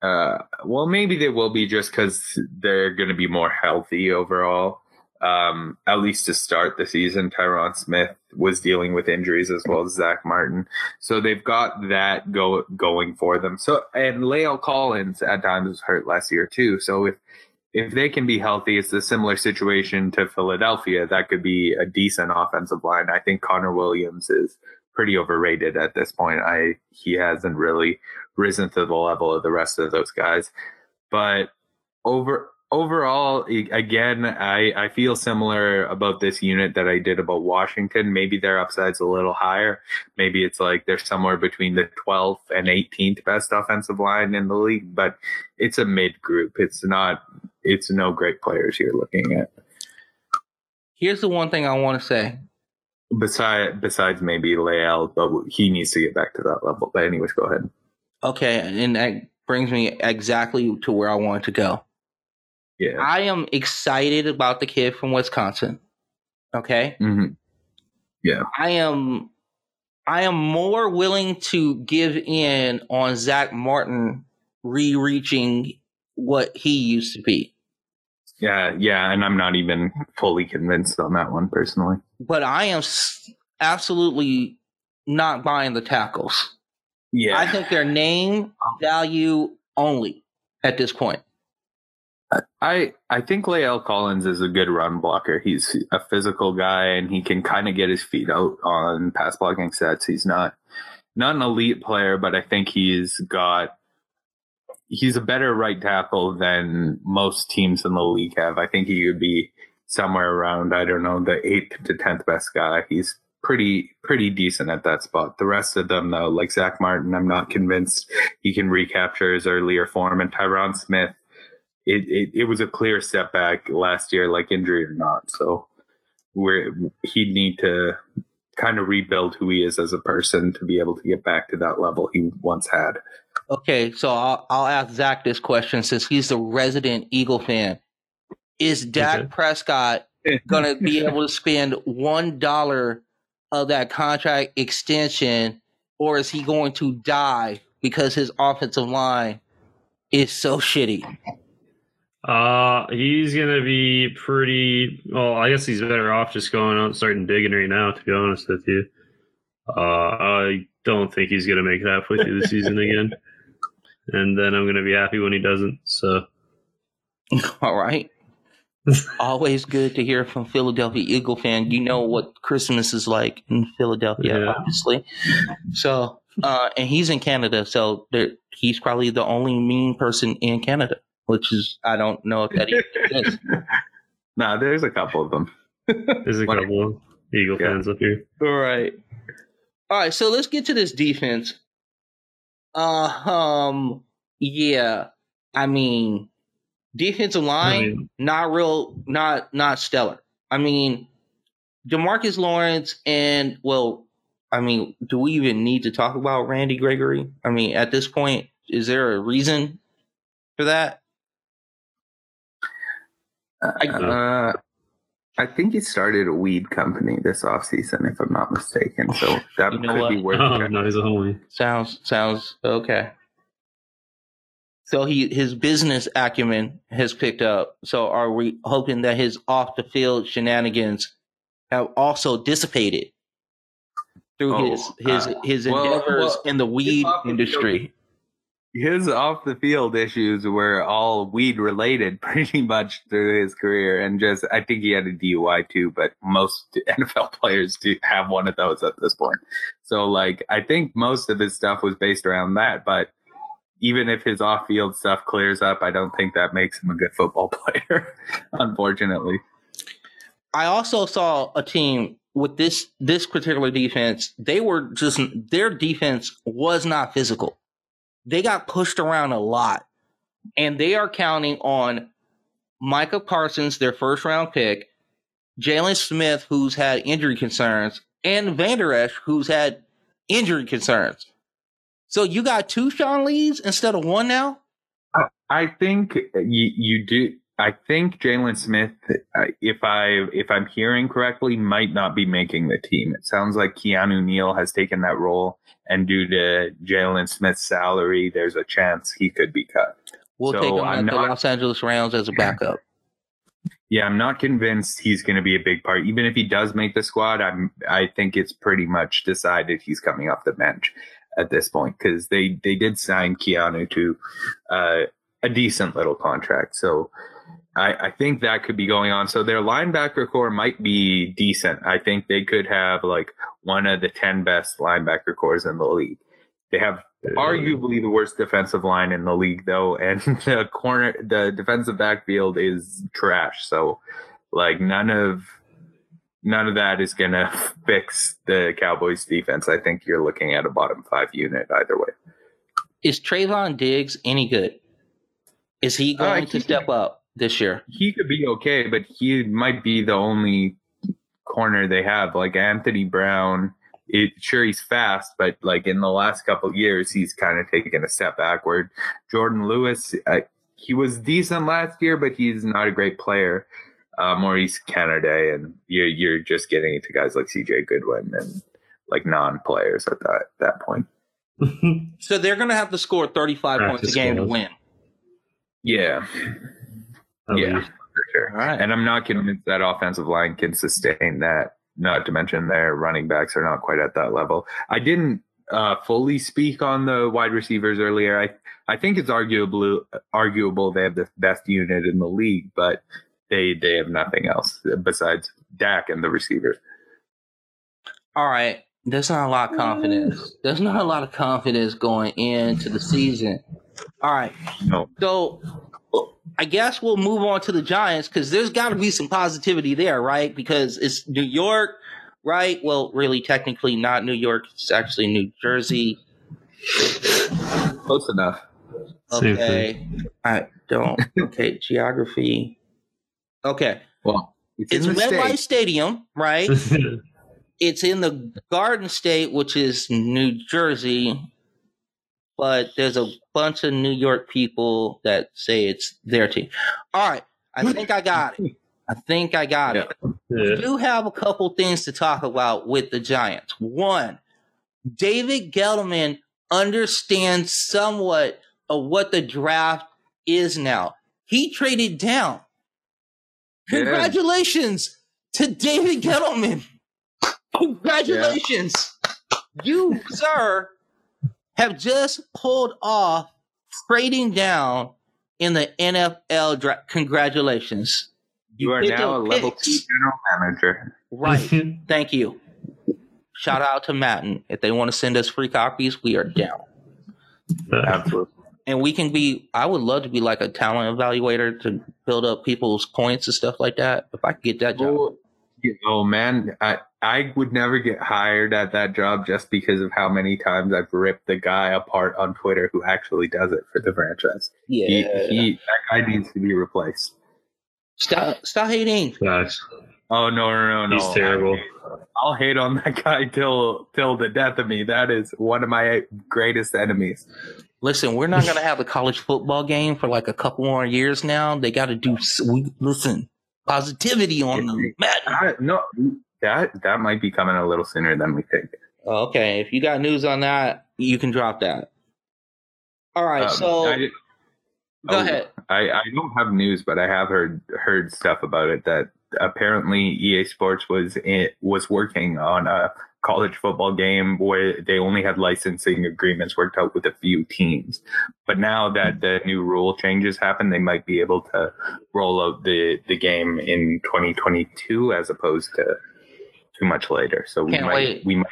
Uh, well, maybe they will be just because they're going to be more healthy overall. Um, at least to start the season, Tyron Smith was dealing with injuries as well as Zach Martin, so they've got that go going for them. So, and La'el Collins at times was hurt last year too. So if if they can be healthy, it's a similar situation to Philadelphia. That could be a decent offensive line. I think Connor Williams is pretty overrated at this point. I he hasn't really risen to the level of the rest of those guys. But over overall, again, I I feel similar about this unit that I did about Washington. Maybe their upside's a little higher. Maybe it's like they're somewhere between the 12th and 18th best offensive line in the league, but it's a mid group. It's not it's no great players you're looking at. Here's the one thing I want to say. Besides, besides maybe La'el, but he needs to get back to that level. But anyways, go ahead. Okay, and that brings me exactly to where I wanted to go. Yeah. I am excited about the kid from Wisconsin. Okay. hmm Yeah. I am I am more willing to give in on Zach Martin re-reaching what he used to be. Yeah, yeah, and I'm not even fully convinced on that one personally. But I am absolutely not buying the tackles. Yeah, I think they're name value only at this point. I I think La'el Collins is a good run blocker. He's a physical guy and he can kind of get his feet out on pass blocking sets. He's not not an elite player, but I think he's got he's a better right tackle than most teams in the league have. I think he would be somewhere around I don't know the eighth to tenth best guy. He's pretty pretty decent at that spot. The rest of them though, like Zach Martin, I'm not convinced he can recapture his earlier form. And Tyron Smith, it, it, it was a clear step back last year, like injury or not. So we're he'd need to kind of rebuild who he is as a person to be able to get back to that level he once had. Okay, so I'll, I'll ask Zach this question since he's the resident Eagle fan. Is Dak Okay. Prescott going to be able to spend one dollar of that contract extension, or is he going to die because his offensive line is so shitty? Uh, he's gonna be pretty. Well, I guess he's better off just going out and starting digging right now. To be honest with you, uh, I don't think he's gonna make it halfway through the season again, and then I'm gonna be happy when he doesn't. So All right. Always good to hear from Philadelphia Eagle fan. You know what Christmas is like in Philadelphia, Yeah. obviously. So, uh, and he's in Canada, so there, he's probably the only mean person in Canada, which is I don't know if that even exists. nah, there's a couple of them. there's a couple of Eagle Yeah. fans up here. All right. All right, so let's get to this defense. Uh, um, yeah. I mean, defensive line, I mean, not real, not not stellar. I mean, Demarcus Lawrence and well, I mean, do we even need to talk about Randy Gregory? I mean, at this point, is there a reason for that? I- Uh, I think he started a weed company this offseason, if I'm not mistaken. So that You know could be worth oh no, he's a homie. Sounds sounds okay. So he his business acumen has picked up. So are we hoping that his off the field shenanigans have also dissipated through Oh, his his uh, his endeavors well, in the weed off the field- industry? His off the field issues were all weed related pretty much through his career. And just, I think he had a DUI too, but most NFL players do have one of those at this point. So, like, I think most of his stuff was based around that. But even if his off field stuff clears up, I don't think that makes him a good football player, unfortunately. I also saw a team with this this particular defense. They were just their defense was not physical. They got pushed around a lot, and they are counting on Micah Parsons, their first round pick, Jaylon Smith, who's had injury concerns, and Vander Esch, who's had injury concerns. So you got two Sean Lees instead of one now. I think you, you do. I think Jaylon Smith, uh, if I if I'm hearing correctly, might not be making the team. It sounds like Keanu Neal has taken that role, and due to Jaylon Smith's salary, there's a chance he could be cut. We'll So take him I'm at the Los Angeles Rams as a backup. Yeah, I'm not convinced he's going to be a big part. Even if he does make the squad, I'm I think it's pretty much decided he's coming off the bench at this point because they they did sign Keanu to uh, a decent little contract. So I, I think that could be going on. So their linebacker core might be decent. I think they could have like one of the ten best linebacker cores in the league. They have arguably the worst defensive line in the league though and the corner the defensive backfield is trash so like none of none of that is gonna fix the cowboys defense i think you're looking at a bottom five unit either way Is Trevon Diggs any good? Is he Uh, going to step up? This year. he could be okay, but he might be the only corner they have. Like Anthony Brown, it, sure he's fast, but like in the last couple of years, he's kind of taken a step backward. Jourdan Lewis, uh, he was decent last year, but he's not a great player. Uh, Maurice Canady, and you're you're just getting into guys like CJ Goodwin and like non-players at that that point. So they're going to have to score 35 points a Practice game to win. Yeah, At Yeah. least. for sure. All right. And I'm not convinced that offensive line can sustain that. Not to mention their running backs are not quite at that level. I didn't uh, fully speak on the wide receivers earlier. I I think it's arguable arguable they have the best unit in the league, but they they have nothing else besides Dak and the receivers. All right. There's not a lot of confidence. There's not a lot of confidence going into the season. All right. No, So I guess we'll move on to the Giants because there's got to be some positivity there, right? Because it's New York, right? Well, really, technically not New York. It's actually New Jersey. close enough. Okay. I don't. Okay. Geography. Okay. Well, it's, It's in the MetLife States. Stadium, right? it's in the Garden State, which is New Jersey, but there's a bunch of New York people that say it's their team. All right, I think I got it. I think I got it. We do have a couple things to talk about with the Giants. One, David Gettleman understands somewhat of what the draft is now. He traded down. Yeah. Congratulations to David Gettleman. Congratulations. You, sir, have just pulled off trading down in the NFL draft. Congratulations. You are now a up level two general manager. Right. Thank you. Shout out to Madden. If they want to send us free copies, we are down. Absolutely. And we can be, I would love to be like a talent evaluator to build up people's points and stuff like that. If I could get that job. Oh, you oh, know, man, I I would never get hired at that job just because of how many times I've ripped the guy apart on Twitter who actually does it for the franchise. Yeah. He, he that guy needs to be replaced. stop, stop hating. Facts. Oh no no no no! He's terrible. I'll hate on that guy till till the death of me. That is one of my greatest enemies. Listen, we're not going to have a college football game for like a couple more years now. They got to do, we, listen, positivity on them. Matt. I, no, that that might be coming a little sooner than we think. Oh, Okay. If you got news on that, you can drop that. All right. Um, so I, go oh, ahead. I, I don't have news, but I have heard heard stuff about it that apparently EA Sports was in, was working on a college football game where they only had licensing agreements worked out with a few teams. But now that the new rule changes happen, they might be able to roll out the the game in 2022 as opposed to too much later. So we Can't might wait. we might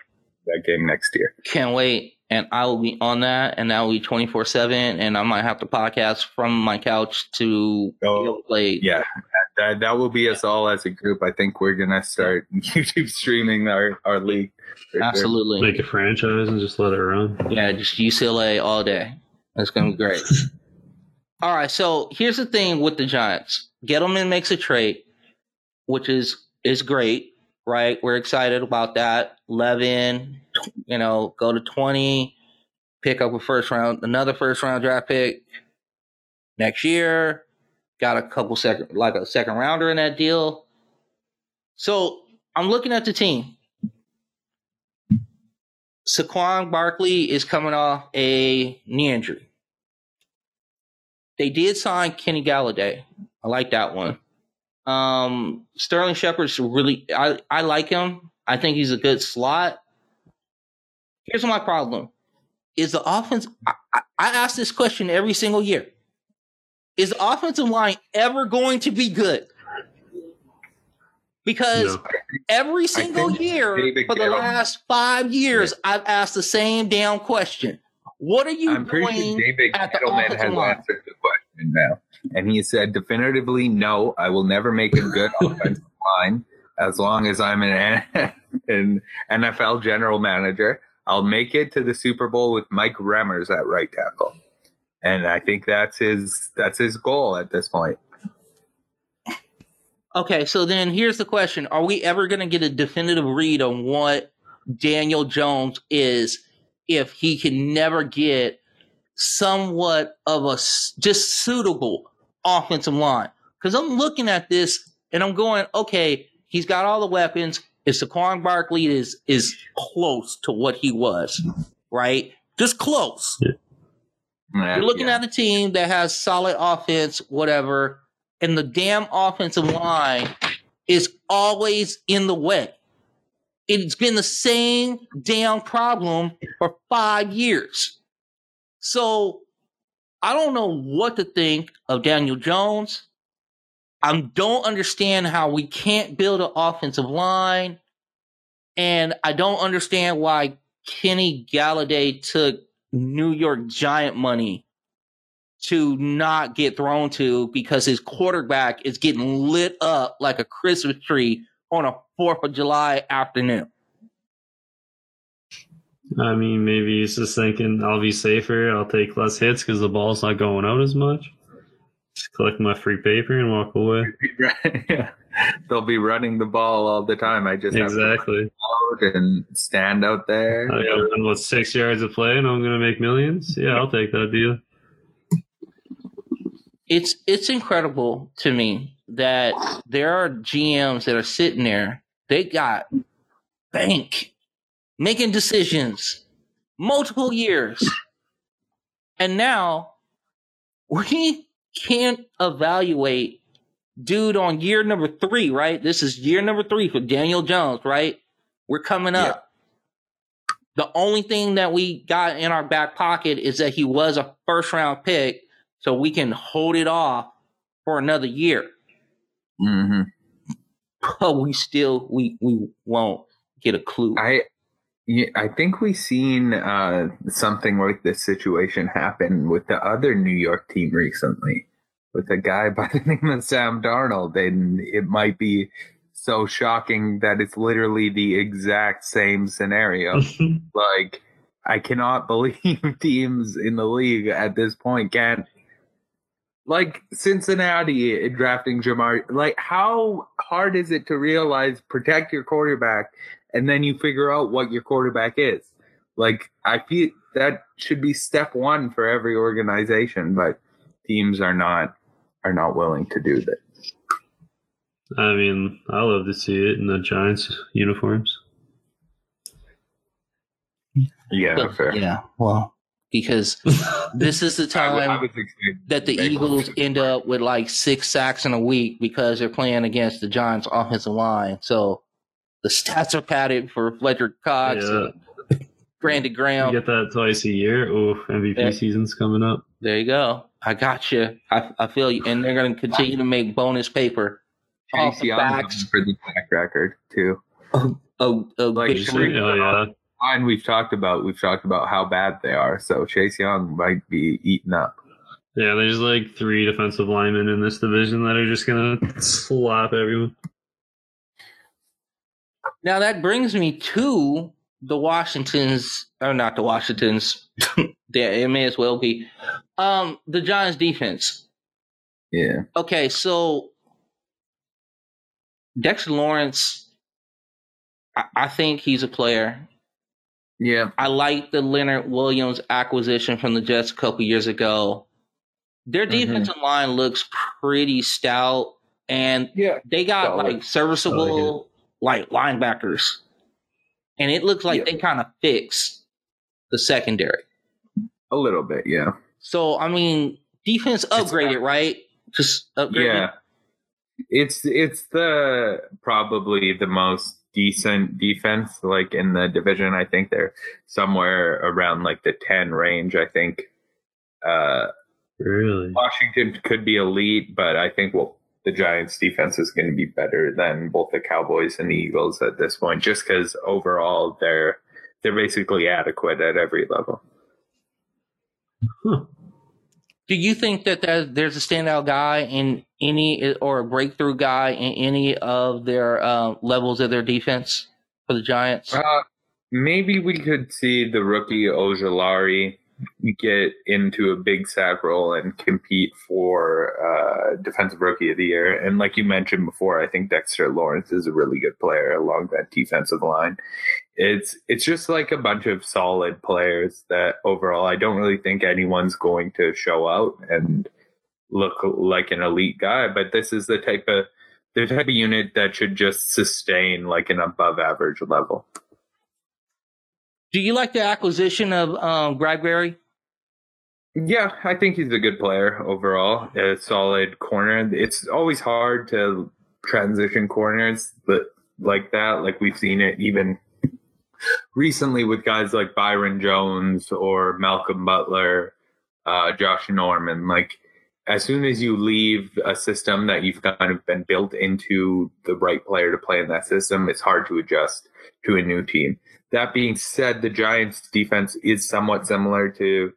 that game next year. Can't wait. And I will be on that, and that will be 24 7. And I might have to podcast from my couch to Oh, be able to play. Yeah, that that will be us all as a group. I think we're gonna start YouTube streaming our our league. Absolutely. Make a franchise and just let it run. Yeah, just UCLA all day. That's gonna be great. all right, so here's the thing with the Giants. Gettleman makes a trade, which is is great, right? We're excited about that. Levin, you know, go to twenty, pick up a first round, another first round draft pick next year. Got a couple second, like a second rounder in that deal. So I'm looking at the team. Saquon Barkley is coming off a knee injury. They did sign Kenny Golladay. I like that one. Um, Sterling Shepard's really, I, I like him. I think he's a good slot. Here's my problem: is the offense? I, I, I ask this question every single year. Is the offensive line ever going to be good? Because No. every single year for the last five years, I've asked the same damn question. What are you I'm pretty doing? sure David at the offensive has line? answered the question now, and he said definitively, "No, I will never make a good offensive line as long as I'm an, an NFL general manager. I'll make it to the Super Bowl with Mike Remmers at right tackle." And I think that's his that's his goal at this point. Okay, so then here's the question: Are we ever going to get a definitive read on what Daniel Jones is if he can never get somewhat of a just suitable offensive line? Because I'm looking at this and I'm going, okay, he's got all the weapons. If Saquon Barkley is is close to what he was, mm-hmm. right? Just close. You're looking at a team that has solid offense, whatever, and the damn offensive line is always in the way. It's been the same damn problem for five years. So I don't know what to think of Daniel Jones. I don't understand how we can't build an offensive line. And I don't understand why Kenny Golladay took New York Giant money to not get thrown to because his quarterback is getting lit up like a Christmas tree on a 4th of July afternoon. I mean, maybe he's just thinking I'll be safer. I'll take less hits because the ball's not going out as much. Just collect my free paper and walk away. yeah. They'll be running the ball all the time. I just have to Exactly. and stand out there. I got run with six yards of play and I'm gonna make millions. Yeah, I'll take that deal. It's it's incredible to me that there are GMs that are sitting there. They got bank making decisions multiple years. And now we can't evaluate dude on year number three, right? This is year number three for Daniel Jones, right? We're coming up. The only thing that we got in our back pocket is that he was a first round pick, so we can hold it off for another year. Mm-hmm. But we still we we won't get a clue. I yeah, I think we've seen uh, something like this situation happen with the other New York team recently, with a guy by the name of Sam Darnold, and it might be so shocking that it's literally the exact same scenario. like, I cannot believe teams in the league at this point can't. Like Cincinnati drafting Ja'Marr, like how hard is it to realize protect your quarterback and then you figure out what your quarterback is. Like I feel that should be step one for every organization, but teams are not are not willing to do that. I mean, I love to see it in the Giants uniforms. Yeah, But, fair. yeah, well, because this is the I, w- I time was excited. that the Eagles end up with like six sacks in a week because they're playing against the Giants' offensive line. So the stats are padded for Fletcher Cox Yeah. and Brandon You Graham. get that twice a year. Oh, MVP Yeah. season's coming up. There you go. I got you. I, I feel you. And they're going to continue to make bonus paper off Chase the Young backs for the track record too. of, of, of Like, big Sure. Oh yeah, And we've talked about we've talked about how bad they are. So Chase Young might be eaten up. yeah. There's like three defensive linemen in this division that are just gonna slap everyone. Now that brings me to the Washingtons, or not the Washingtons. yeah, it may as well be. Um, the Giants defense. Yeah. Okay, so Dexter Lawrence, I, I think he's a player. Yeah. I like the Leonard Williams acquisition from the Jets a couple years ago. Their Mhm. defensive line looks pretty stout, and Yeah. they got Solid. like serviceable like linebackers, and it looks like Yeah. they kind of fix the secondary. A little bit, yeah. So I mean, defense upgraded, right? Just upgraded. Yeah. It's it's the probably the most decent defense like in the division. I think they're somewhere around like the 10 range, I think. Uh Really? Washington could be elite, but I think well the Giants defense is going to be better than both the Cowboys and the Eagles at this point just cuz overall they're they're basically adequate at every level. Huh. Do you think that there- there's a standout guy in any or a breakthrough guy in any of their uh, levels of their defense for the Giants? Uh, maybe we could see the rookie Ojulari get into a big sack role and compete for uh, defensive rookie of the year. And like you mentioned before, I think Dexter Lawrence is a really good player along that defensive line. It's it's just like a bunch of solid players that overall I don't really think anyone's going to show out and look like an elite guy, but this is the type of the type of unit that should just sustain like an above average level. Do you like the acquisition of um, Bradberry? Yeah, I think he's a good player overall. A solid corner. It's always hard to transition corners, but like that, like we've seen it even recently with guys like Byron Jones or Malcolm Butler, uh, Josh Norman. Like as soon as you leave a system that you've kind of been built into the right player to play in that system, it's hard to adjust to a new team. That being said, the Giants defense is somewhat similar to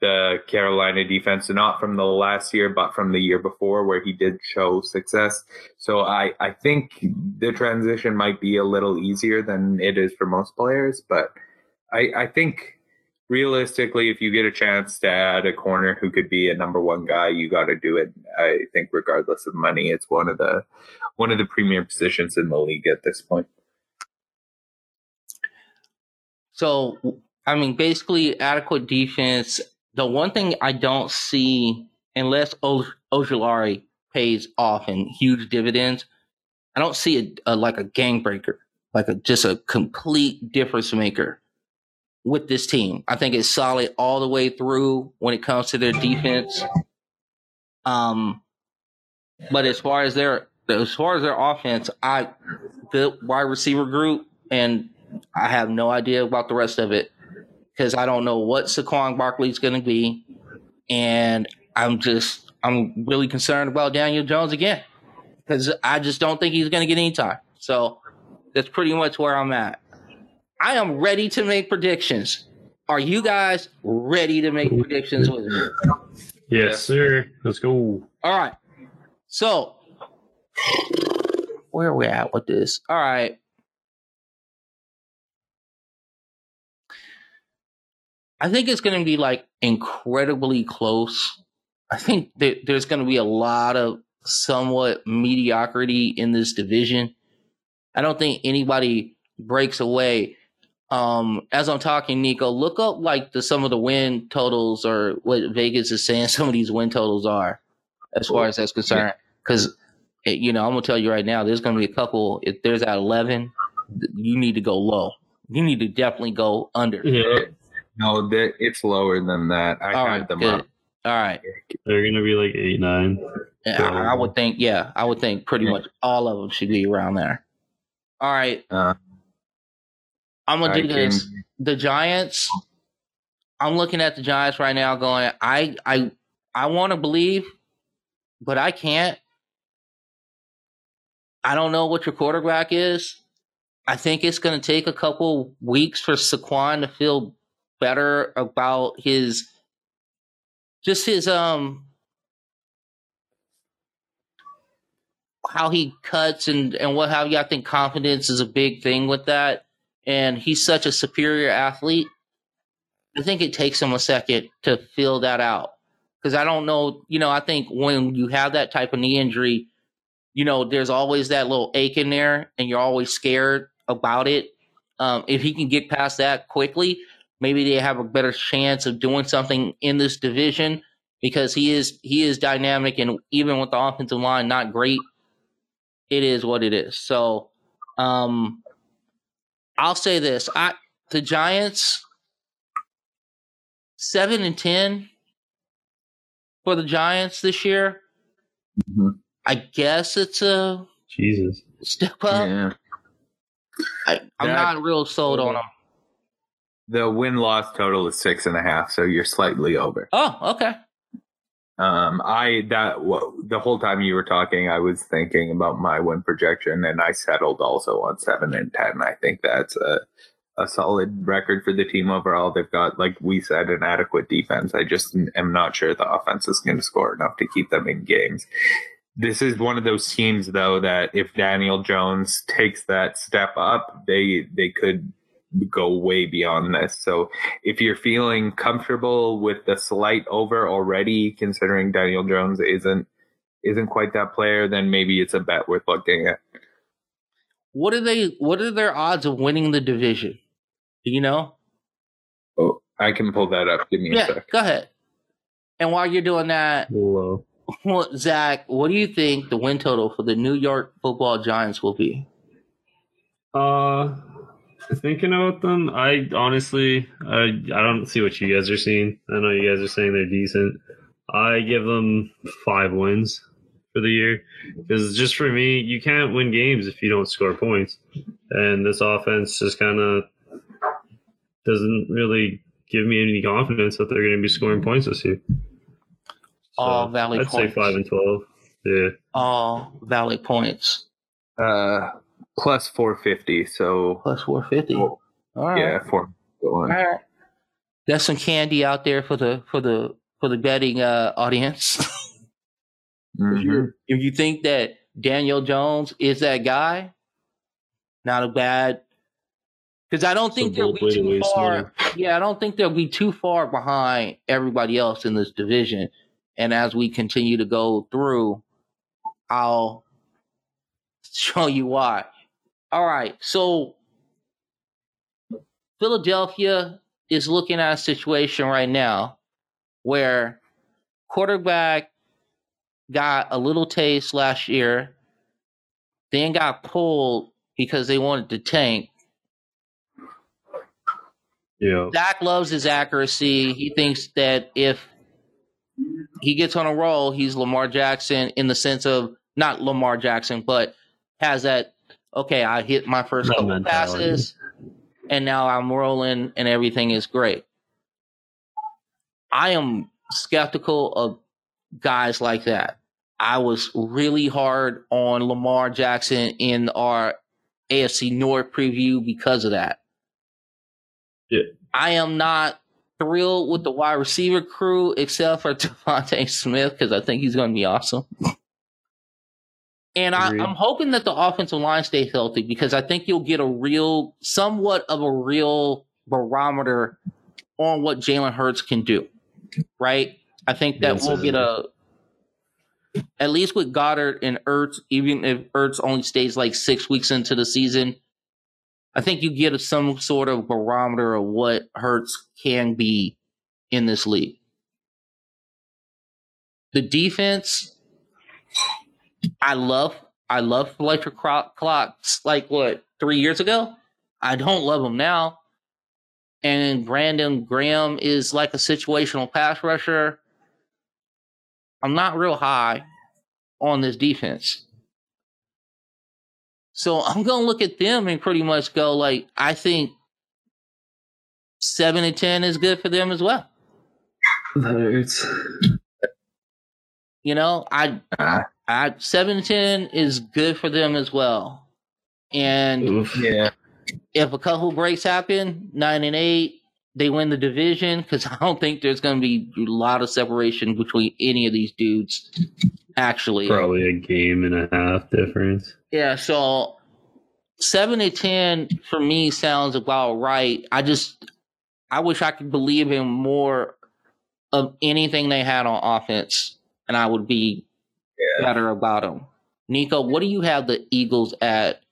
the Carolina defense, not from the last year, but from the year before where he did show success. So I, I think the transition might be a little easier than it is for most players, but I, I think realistically, if you get a chance to add a corner who could be a number one guy, you got to do it. I think regardless of money, it's one of the one of the premier positions in the league at this point. So, I mean, basically, adequate defense. The one thing I don't see, unless Ojulari pays off in huge dividends, I don't see a, a like a gang breaker, like a just a complete difference maker with this team. I think it's solid all the way through when it comes to their defense. Um, but as far as their as far as their offense, I the wide receiver group, and I have no idea about the rest of it because I don't know what Saquon Barkley is going to be, and I'm just I'm really concerned about Daniel Jones again because I just don't think he's going to get any time. So that's pretty much where I'm at. I am ready to make predictions. Are you guys ready to make predictions with me? Yes, sir. Let's go. All right. So, where are we at with this? All right. I think it's going to be like incredibly close. I think that there's going to be a lot of somewhat mediocrity in this division. I don't think anybody breaks away um, as I'm talking, Nico, look up like the some of the win totals or what Vegas is saying some of these win totals are, as far as that's concerned. Because you know, I'm gonna tell you right now, there's gonna be a couple. If there's at 11, you need to go low. You need to definitely go under. Yeah. No, it's lower than that. I All had right, them good. up. All right. They're gonna be like eight, nine. Yeah, I, I would think. Yeah, I would think pretty Yeah. much all of them should be around there. All right, Uh, I'm gonna I do this. can- the Giants. I'm looking at the Giants right now, going, I, I, I want to believe, but I can't. I don't know what your quarterback is. I think it's going to take a couple weeks for Saquon to feel better about his, just his um, how he cuts and and what have you. I think confidence is a big thing with that and he's such a superior athlete. I think it takes him a second to feel that out. Because I don't know, you know, I think when you have that type of knee injury, you know, there's always that little ache in there and you're always scared about it. Um, if he can get past that quickly, maybe they have a better chance of doing something in this division because he is he is dynamic and even with the offensive line not great, it is what it is. So um I'll say this: I the Giants seven and ten for the Giants this year. Mhm. I guess it's a Jesus. step up. yeah. I, I'm That- not real sold on them. The win loss total is six and a half, so you're slightly over. Oh, okay. Um, I that wha- the whole time you were talking, I was thinking about my win projection, and I settled also on seven and ten. I think that's a a solid record for the team overall. They've got, like we said, an adequate defense. I just am not sure the offense is going to score enough to keep them in games. This is one of those teams, though, that if Daniel Jones takes that step up, they they could go way beyond this. So if you're feeling comfortable with the slight over already, considering Daniel Jones isn't isn't quite that player, then maybe it's a bet worth looking at. What are they? What are their odds of winning the division? Do you know? Oh, I can pull that up. Give me a Yeah, sec. go ahead. And while you're doing that, Low. what- Zach, what do you think the win total for the New York Football Giants will be? Uh, thinking about them, I honestly, I I don't see what you guys are seeing. I know you guys are saying they're decent. I give them five wins for the year because just for me, you can't win games if you don't score points, and this offense just kind of doesn't really give me any confidence that they're going to be scoring points this year. All valid I'd points. say five and twelve. Yeah. All valid points Uh, plus 450. So plus 450. Oh, All right. yeah, four. Go All That's some candy out there for the for the for the betting uh, audience. if, Mhm. you if you think that Daniel Jones is that guy, not a bad. Because I don't It's a think they'll be too far. money. Yeah, I don't think they'll be too far behind everybody else in this division. And as we continue to go through, I'll show you why. All right, so Philadelphia is looking at a situation right now where quarterback got a little taste last year, then got pulled because they wanted to tank. Yeah. Dak loves his accuracy. He thinks that if he gets on a roll, he's Lamar Jackson in the sense of not Lamar Jackson, but has that okay, I hit my first couple mentality. passes and now I'm rolling and everything is great. I am skeptical of guys like that. I was really hard on Lamar Jackson in our AFC North preview because of that. Yeah. I am not thrilled with the wide receiver crew except for DeVonta Smith because I think he's going to be awesome. And I, I'm hoping that the offensive line stays healthy because I think you'll get a real, somewhat of a real barometer on what Jalen Hurts can do. Right? I think that Yes, we'll get a, at least with Goedert and Ertz, even if Ertz only stays like six weeks into the season, I think you get some sort of barometer of what Hurts can be in this league. The defense, I love. I love Fletcher Cox like what three years ago. I don't love them now. And Brandon Graham is like a situational pass rusher. I'm not real high on this defense. So I'm gonna look at them and pretty much go like I think seven and ten is good for them as well. Hurts. You know, I Ah, I seven and ten is good for them as well. And Oof. yeah. if a couple breaks happen, nine and eight, they win the division because I don't think there's going to be a lot of separation between any of these dudes. Actually, Probably a game and a half difference. yeah. So seven and ten for me sounds about right. I just I wish I could believe in more of anything they had on offense, and I would be better about them. Nico, what do you have the Eagles at?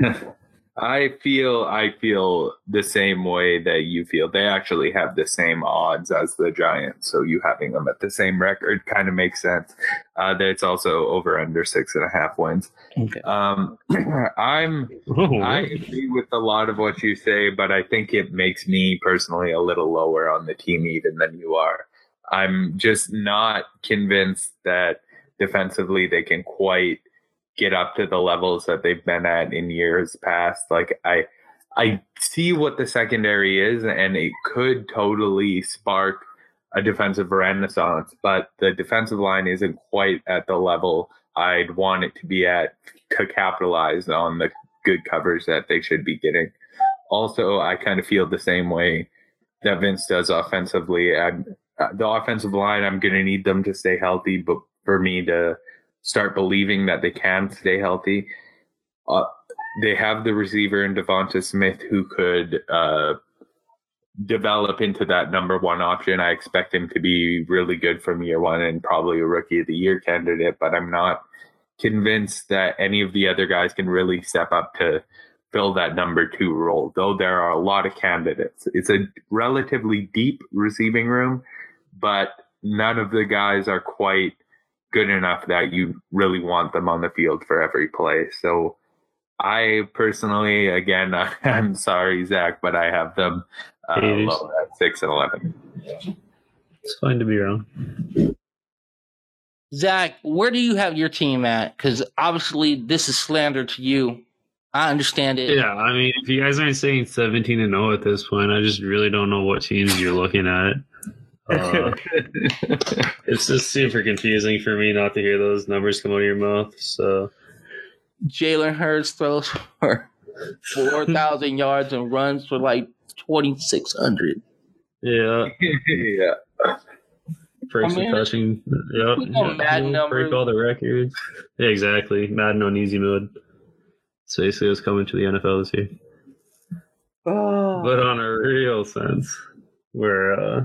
I feel I feel the same way that you feel. They actually have the same odds as the Giants, so you having them at the same record kind of makes sense. Uh, that it's also over under six and a half wins. Okay. Um, I'm I agree with a lot of what you say, but I think it makes me personally a little lower on the team even than you are. I'm just not convinced that defensively they can quite get up to the levels that they've been at in years past. Like I I see what the secondary is and it could totally spark a defensive renaissance, but the defensive line isn't quite at the level I'd want it to be at to capitalize on the good coverage that they should be getting. Also, I kind of feel the same way that Vince does offensively. I'm, the offensive line, I'm going to need them to stay healthy, but for me to start believing that they can stay healthy, uh, they have the receiver in DeVonta Smith who could uh, develop into that number one option. I expect him to be really good from year one and probably a rookie of the year candidate, but I'm not convinced that any of the other guys can really step up to fill that number two role, though there are a lot of candidates. It's a relatively deep receiving room, but none of the guys are quite good enough that you really want them on the field for every play. So I personally, again, I'm sorry, Zach, but I have them uh, low at six and eleven. It's fine to be wrong. Zach, where do you have your team at? Because obviously this is slander to you. I understand it. Yeah, I mean, if you guys aren't saying 17 and 0 at this point, I just really don't know what teams you're looking at. Uh, it's just super confusing for me not to hear those numbers come out of your mouth. So Jalen Hurts throws for 4,000 yards and runs for like 2,600. Yeah. yeah. First I mean, touching. Yep. we know Madden break all the records. Yeah, exactly. Madden on easy mode. So basically what's coming to the NFL this year. Oh. But on a real sense, where uh,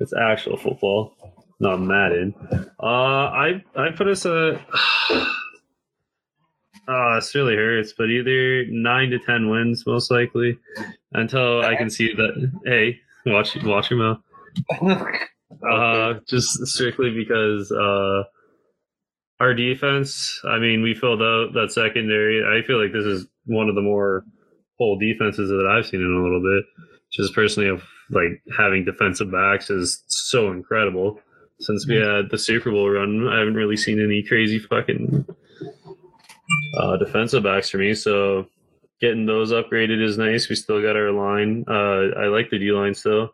it's actual football, not Madden. Uh, I I put us a. Uh, this really hurts, but either nine to ten wins, most likely, until I can see that. Hey, watch watch your mouth. Uh, just strictly because uh, our defense. I mean, we filled out that secondary. I feel like this is one of the more whole defenses that I've seen in a little bit. Just personally, of like having defensive backs is so incredible. Since we had the Super Bowl run, I haven't really seen any crazy fucking uh, defensive backs for me. So getting those upgraded is nice. We still got our line. Uh, I like the D line still.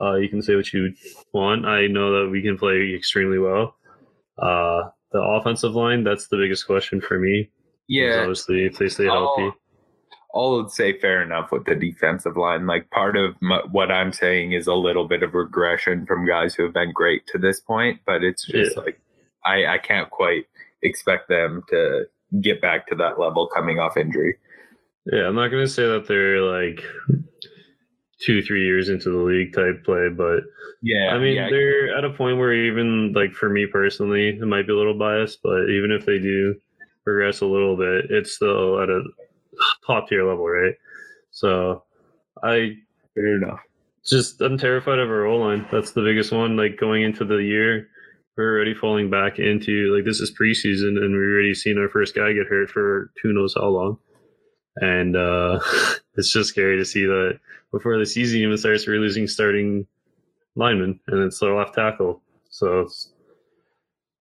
Uh, you can say what you want. I know that we can play extremely well. Uh, the offensive line, that's the biggest question for me. Yeah. Obviously, if they stay Oh, healthy. All would say fair enough with the defensive line. Like part of my, what I'm saying is a little bit of regression from guys who have been great to this point, but it's just Yeah. like I, I can't quite expect them to get back to that level coming off injury. Yeah, I'm not going to say that they're like two, three years into the league type play, but Yeah, I mean, yeah, they're at a point where even like for me personally, it might be a little biased, but even if they do progress a little bit, it's still at a top tier level, right? So I fair enough. just I'm terrified of our O line. That's the biggest one. Like going into the year, we're already falling back into like this is preseason, and we've already seen our first guy get hurt for who knows how long. And uh, it's just scary to see that before the season even starts, we're losing starting lineman, and it's our left tackle. So it's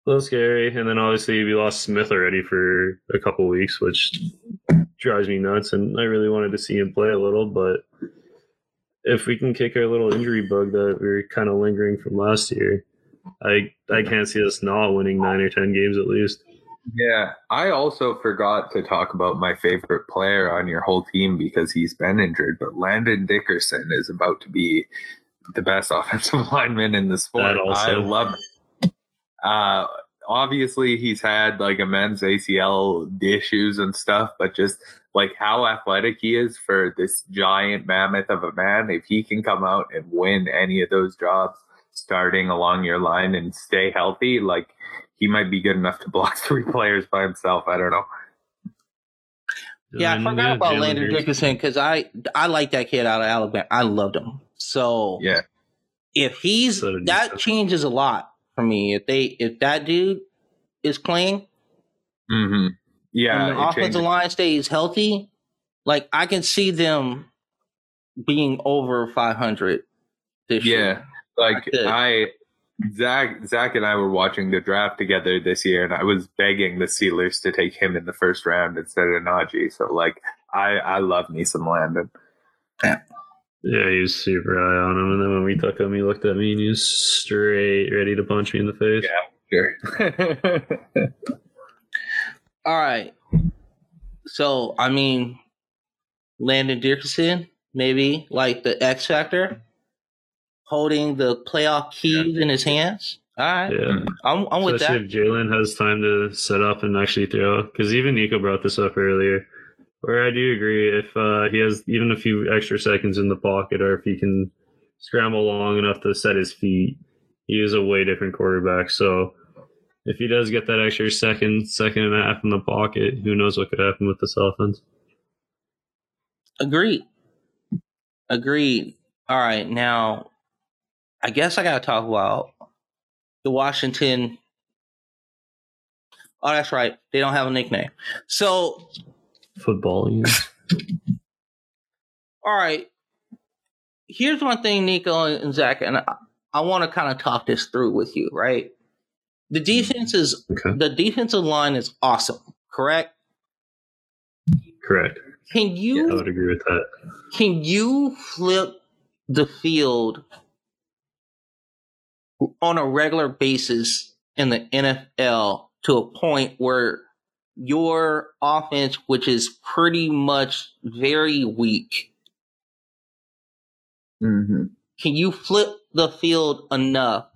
a little scary. And then obviously we lost Smith already for a couple weeks, which drives me nuts. And I really wanted to see him play a little, but if we can kick our little injury bug that we are kind of lingering from last year, I I can't see us not winning nine or ten games at least. Yeah, I also forgot to talk about my favorite player on your whole team because he's been injured, but Landon Dickerson is about to be the best offensive lineman in the sport. I love it. Uh, obviously, he's had like immense ACL issues and stuff, but just like how athletic he is for this giant mammoth of a man, if he can come out and win any of those jobs starting along your line and stay healthy, like he might be good enough to block three players by himself. I don't know. Yeah, I forgot yeah, about Jalen Landon Hurts. Dickerson because I I like that kid out of Alabama. I loved him. So Yeah. if he's So that changes a lot for me. If they if that dude is playing Mm-hmm. Yeah. and the offensive changes. line stays healthy, like I can see them being over five hundred this Yeah. year. Like could. I, Zach, Zach and I were watching the draft together this year, and I was begging the Steelers to take him in the first round instead of Najee. So like, I I love me some Landon. Yeah, he was super high on him, and then when we took him, he looked at me and he was straight ready to punch me in the face. Yeah, sure. All right. So I mean, Landon Dickerson maybe like the X factor, holding the playoff keys in his hands. All right, Yeah. I'm, I'm with Especially that. if Jalen has time to set up and actually throw. Because even Nico brought this up earlier. Where I do agree, if uh, he has even a few extra seconds in the pocket, or if he can scramble long enough to set his feet, he is a way different quarterback. So if he does get that extra second, second and a half in the pocket, who knows what could happen with this offense? Agreed. Agreed. All right, now I guess I gotta talk about the Washington. Oh, that's right. They don't have a nickname. So Football, yeah. all right. Here's one thing, Nico and Zach, and I, I want to kind of talk this through with you, right? The mm-hmm. defense is Okay. the defensive line is awesome, correct? Correct. Can you I would agree with that. can you flip the field on a regular basis in the NFL to a point where your offense, which is pretty much very weak, hmm can you flip the field enough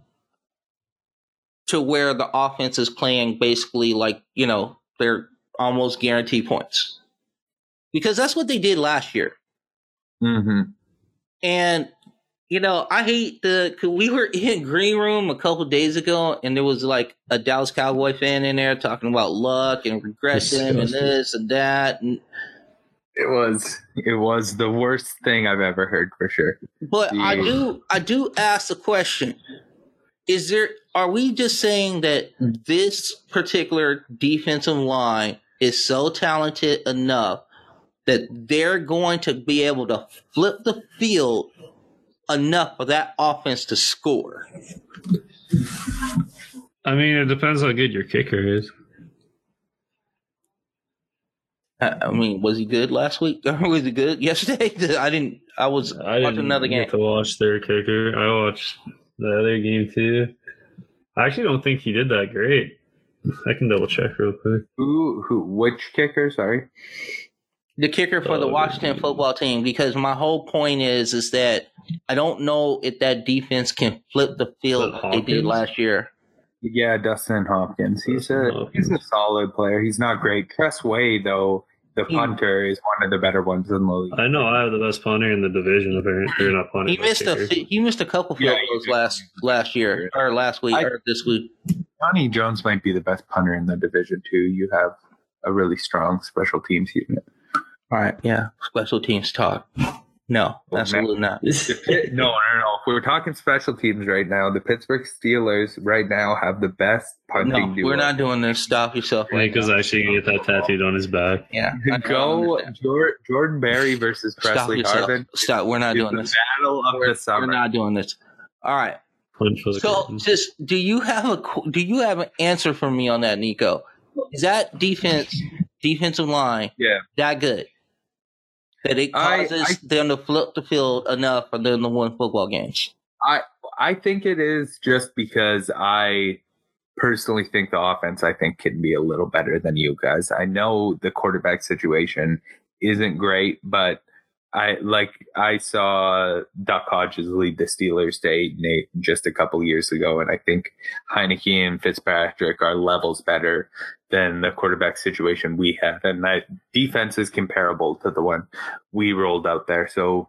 to where the offense is playing basically like, you know, they're almost guaranteed points? Because that's what they did last year. hmm And you know, I hate the. We were in green room a couple days ago, and there was like a Dallas Cowboy fan in there talking about luck and regression and this and that. And It was it was the worst thing I've ever heard for sure. but I do I do ask the question: Is there? Are we just saying that this particular defensive line is so talented enough that they're going to be able to flip the field enough for that offense to score? I mean, it depends how good your kicker is. I I mean, was he good last week? Was he good yesterday? I didn't. I was I watching didn't another game. get to watch their kicker. I watched the other game too. I actually don't think he did that great. I can double check real quick. Who who which kicker? Sorry. The kicker for the Washington football team, because my whole point is, is that I don't know if that defense can flip the field like they did last year. Yeah, Dustin Hopkins. He's a he's a solid player. He's not great. Tress Way though, the punter is one of the better ones in the league. I know I have the best punter in the division. Apparently, or not punter. He missed a he missed a couple Yeah, field he goals did. last last year or last week I- or this week. Johnny Jones might be the best punter in the division too. You have a really strong special teams unit. All right, yeah, special teams talk. No, oh, absolutely not. No, no, no. If we're talking special teams right now, the Pittsburgh Steelers right now have the best punting No, duo. we're not doing this. Stop yourself right Nick is actually gonna get that tattooed on his back. Yeah, I Go understand. Jor- Jordan Berry versus Pressley yourself. Harvin. Stop. We're not is doing the this. battle of We're, the summer. we're not doing this. All right. Punch So, curtain. just do you have a do you have an answer for me on that, Nico? Is that defense defensive line Yeah. that good that it I- causes them to flip the field enough for them to win football games? I I think it is just because I personally think the offense I think can be a little better than you guys. I know the quarterback situation isn't great, but I like I saw Duck Hodges lead the Steelers to eight and eight just a couple years ago, and I think Heinicke and Fitzpatrick are levels better than the quarterback situation we had, and that defense is comparable to the one we rolled out there. So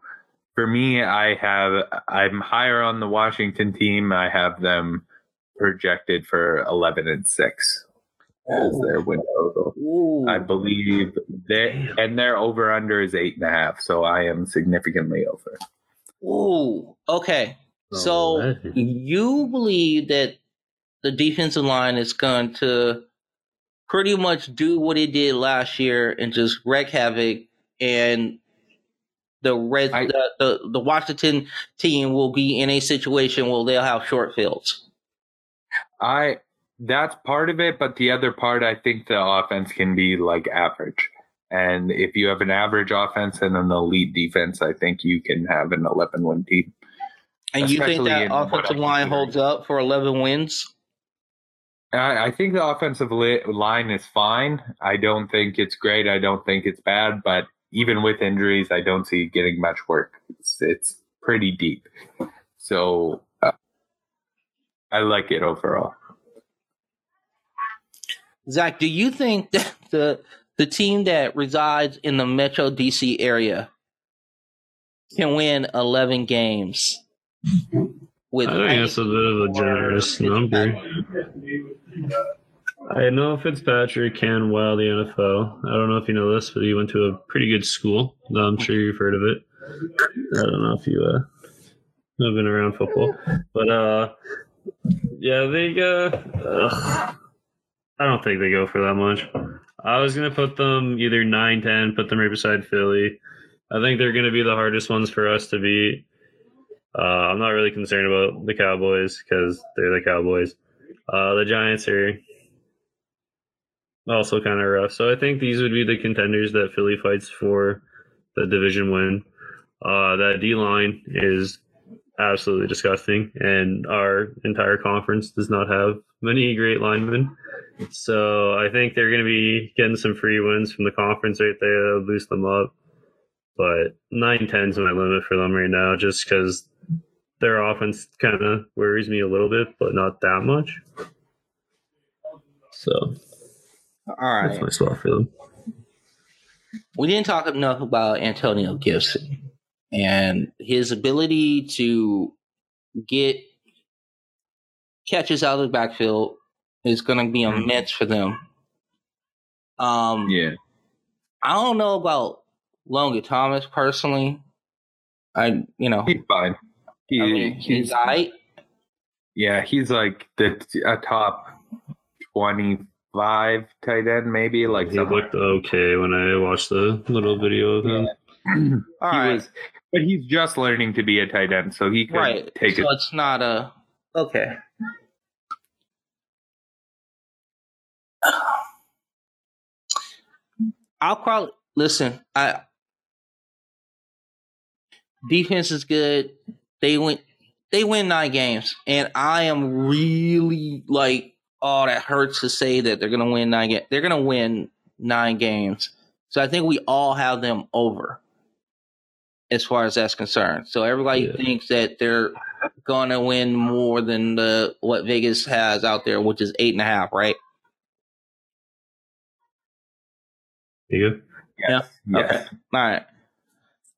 for me, I have I'm higher on the Washington team. I have them projected for eleven and six as their win total. Ooh. I believe they and their over under is eight and a half, so I am significantly over. Ooh. Okay. Oh, so Alright. you believe that the defensive line is going to pretty much do what it did last year and just wreak havoc and the red I- the, the the Washington team will be in a situation where they'll have short fields. I that's part of it, but the other part I think the offense can be like average. And if you have an average offense and an elite defense, I think you can have an eleven win team. And you think that offensive line holds up for 11 wins? I, I think the offensive li- line is fine. I don't think it's great. I don't think it's bad, but even with injuries, I don't see it getting much work. It's, it's pretty deep. So uh, I like it overall. Zach, do you think that the the team that resides in the Metro DC area can win 11 games. With I think that's a bit of a generous number. I know Fitzpatrick can wow the NFL. I don't know if you know this, but he went to a pretty good school. I'm sure you've heard of it. I don't know if you uh, have been around football, but uh, yeah, they go. Uh, I don't think they go for that much. I was gonna put them either 9-10, put them right beside Philly. I think they're gonna be the hardest ones for us to beat. Uh, I'm not really concerned about the Cowboys because they're the Cowboys. Uh, the Giants are also kind of rough. So I think these would be the contenders that Philly fights for the division win. Uh, that D line is absolutely disgusting, and our entire conference does not have many great linemen. So I think they're going to be getting some free wins from the conference right there. That'll boost them up. But 9 10 is my limit for them right now, just because their offense kind of worries me a little bit, but not that much. So All right. that's my spot for them. we didn't talk enough about Antonio Gibson and his ability to get catches out of the backfield is going to be immense for them. Um, Yeah. I don't know about Logan Thomas personally. I, you know, He's fine. He, I mean, he's all right. yeah, he's like the a top twenty five tight end, maybe like He something. looked okay when I watched the little video of him. All he right. was, but he's just learning to be a tight end, so he could right. take so it. it's not a okay. I'll probably listen. I defense is good. They win. They win nine games, and I am really like, oh, that hurts to say that they're gonna win nine games. They're gonna win nine games, so I think we all have them over as far as that's concerned. So everybody Yeah. thinks that they're gonna win more than the what Vegas has out there, which is eight and a half, right? You go. Yes. Yes. Okay. All right.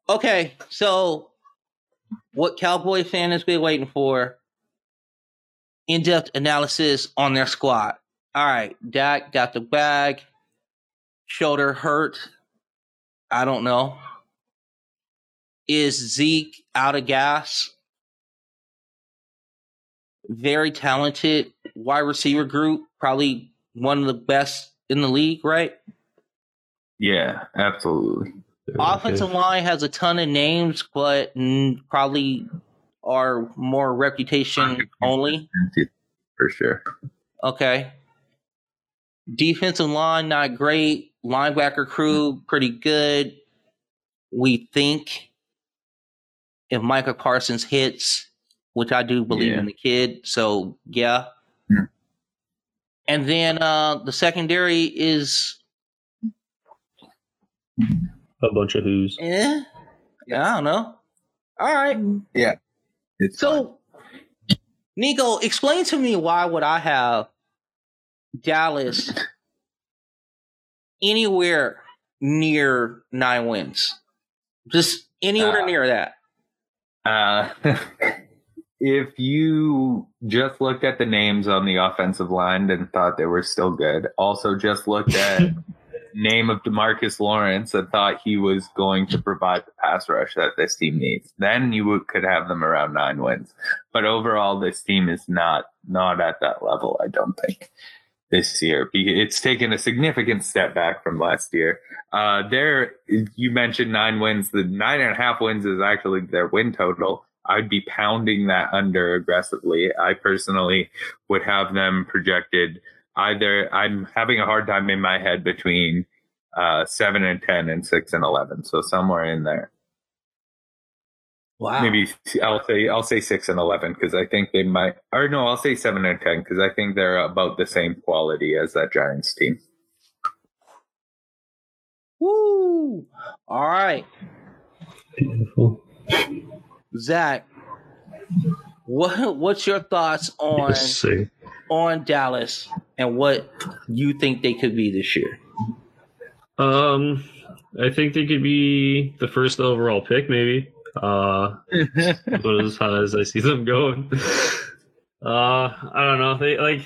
Okay, so what Cowboy fan has been waiting for in-depth analysis on their squad. All right, Dak got the bag. Shoulder hurt. I don't know. Is Zeke out of gas? Very talented wide receiver group, probably one of the best in the league, right? Yeah, absolutely. Offensive okay. line has a ton of names, but probably are more reputation only. For sure. Okay. Defensive line, not great. Linebacker crew, pretty good. We think if Micah Parsons hits, which I do believe Yeah. in the kid, so yeah. Hmm. And then uh the secondary is a bunch of who's. eh, I don't know. All right. It's fine. So, Nico, explain to me why would I have Dallas anywhere near nine wins? Just anywhere Uh, near that. Uh, if you just looked at the names on the offensive line and thought they were still good, also just looked at name of DeMarcus Lawrence and thought he was going to provide the pass rush that this team needs, then you would, could have them around nine wins. But overall, this team is not not at that level. I don't think this year. It's taken a significant step back from last year. Uh, there, you mentioned nine wins. The nine and a half wins is actually their win total. I'd be pounding that under aggressively. I personally would have them projected either. I'm having a hard time in my head between uh, seven and ten and six and eleven. So somewhere in there. Wow. Maybe I'll say I'll say six and eleven because I think they might. Or no, I'll say seven and ten because I think they're about the same quality as that Giants team. Woo! All right, Beautiful. Zach. What what's your thoughts on Yes, sir. On Dallas and what you think they could be this year? Um, I think they could be the first overall pick, maybe. Uh, about as high as I see them going. Uh, I don't know. They like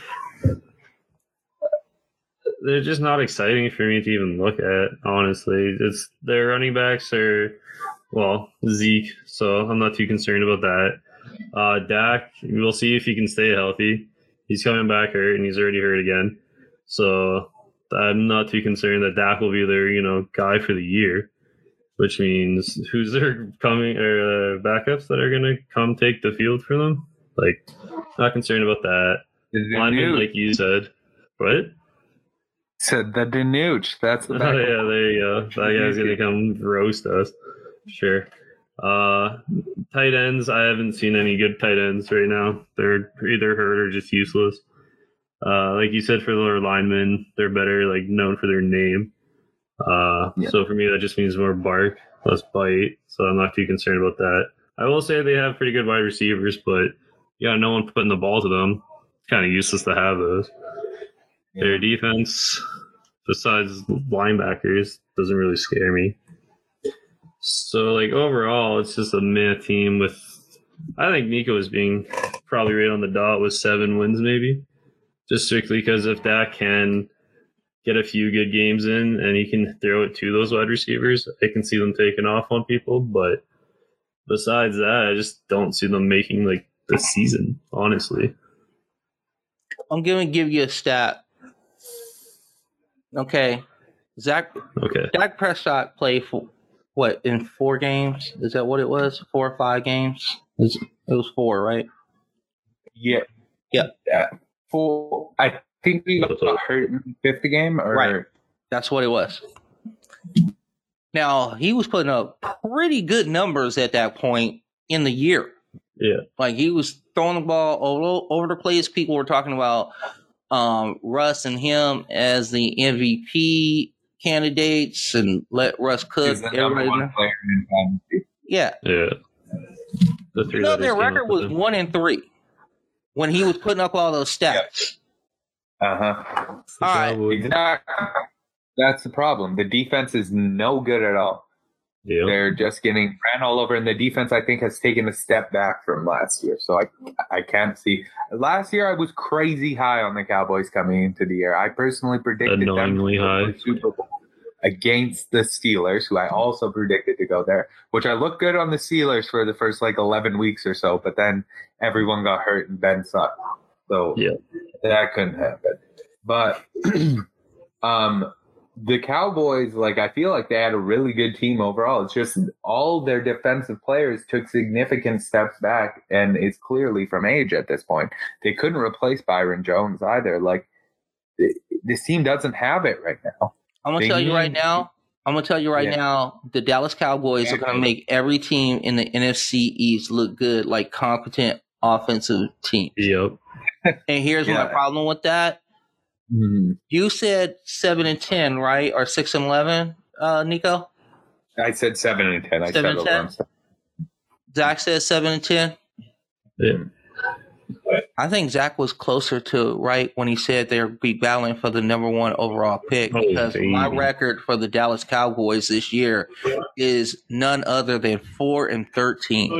they're just not exciting for me to even look at. Honestly, it's their running backs are well Zeke, so I'm not too concerned about that. Uh, Dak, we'll see if he can stay healthy. He's coming back hurt, and he's already hurt again. So I'm not too concerned that Dak will be their you know guy for the year. Which means who's their coming or uh, backups that are gonna come take the field for them? Like, not concerned about that. Lineman, like you said, what? Said the Danuge. That's the Oh yeah, there you go. That guy's gonna come roast us. Sure. Uh, tight ends. I haven't seen any good tight ends right now. They're either hurt or just useless. Uh, like you said, for their linemen, they're better like known for their name. Uh, Yeah. so for me, that just means more bark, less bite. So I'm not too concerned about that. I will say they have pretty good wide receivers, but yeah, no one putting the ball to them. It's Kind of useless to have those. Their defense, besides linebackers, doesn't really scare me. So, like overall, it's just a meh team with. I think Nico is being probably right on the dot with seven wins, maybe, just strictly because if Dak can get a few good games in and he can throw it to those wide receivers, I can see them taking off on people. But besides that, I just don't see them making like the season. Honestly, I'm going to give you a stat. Okay. Zach okay, Dak Prescott played for what in four games? Is that what it was? Four or five games? It was four, right? Yeah. Yeah. Yeah. For I think we got hurt in fifth game, or Right. That's what it was. Now he was putting up pretty good numbers at that point in the year. yeah, Like he was throwing the ball over, over the place. People were talking about um, Russ and him as the MVP candidates, and let Russ cook. He's the number Everybody one player in. Yeah, yeah. The you know their record was him. one and three when he was putting up all those stats. Uh huh. The All right. Exactly. That's the problem. The defense is no good at all. Yeah. They're just getting ran all over, and the defense I think has taken a step back from last year. So I I can't see. Last year I was crazy high on the Cowboys coming into the year. I personally predicted Annoyingly them to Super Bowl against the Steelers, who I also predicted to go there. Which I looked good on the Steelers for the first like eleven weeks or so, but then everyone got hurt and Ben sucked. So Yeah. that couldn't happen. But um the Cowboys, like I feel like they had a really good team overall. It's just all their defensive players took significant steps back, and it's clearly from age at this point. They couldn't replace Byron Jones either. Like th- this team doesn't have it right now. I'm gonna They tell you right now. I'm gonna tell you right Yeah. now. The Dallas Cowboys are gonna make every team in the NFC East look good, like competent offensive teams. Yep. And here's my problem with that. You said seven and ten, right, or six and eleven, uh, Nico? I said seven and ten. I Seven said and it 10? Zach says seven and ten. Yeah. I think Zach was closer to right when he said they'd be battling for the number one overall pick Oh, because my record for the Dallas Cowboys this year is none other than four and thirteen.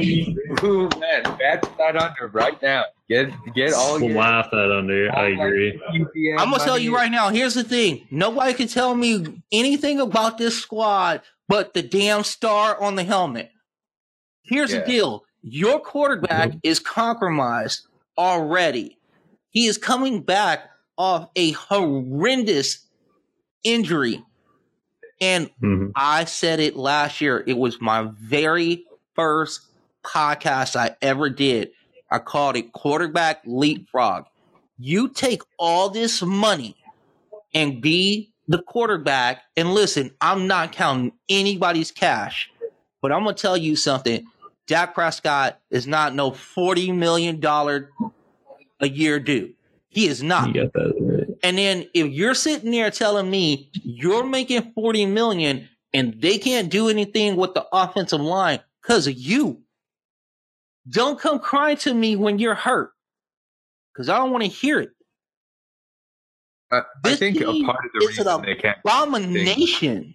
Ooh, man, bet that under right now. Get get all We'll your laugh that under. I agree. UPN I'm gonna tell you right now. Here's the thing: nobody can tell me anything about this squad but the damn star on the helmet. Here's Yeah. the deal: your quarterback is compromised already. He is coming back off a horrendous injury, and Mhm. I said it last year. It was my very first podcast I ever did. I called it quarterback leapfrog. You take all this money and be the quarterback. And listen, I'm not counting anybody's cash, but I'm going to tell you something. Dak Prescott is not no $40 million a year dude. He is not. You got that right. And then if you're sitting there telling me you're making 40 million and they can't do anything with the offensive line because of you, don't come crying to me when you're hurt because I don't want to hear it. Uh, I think a part of the is an reason they can't. Abomination.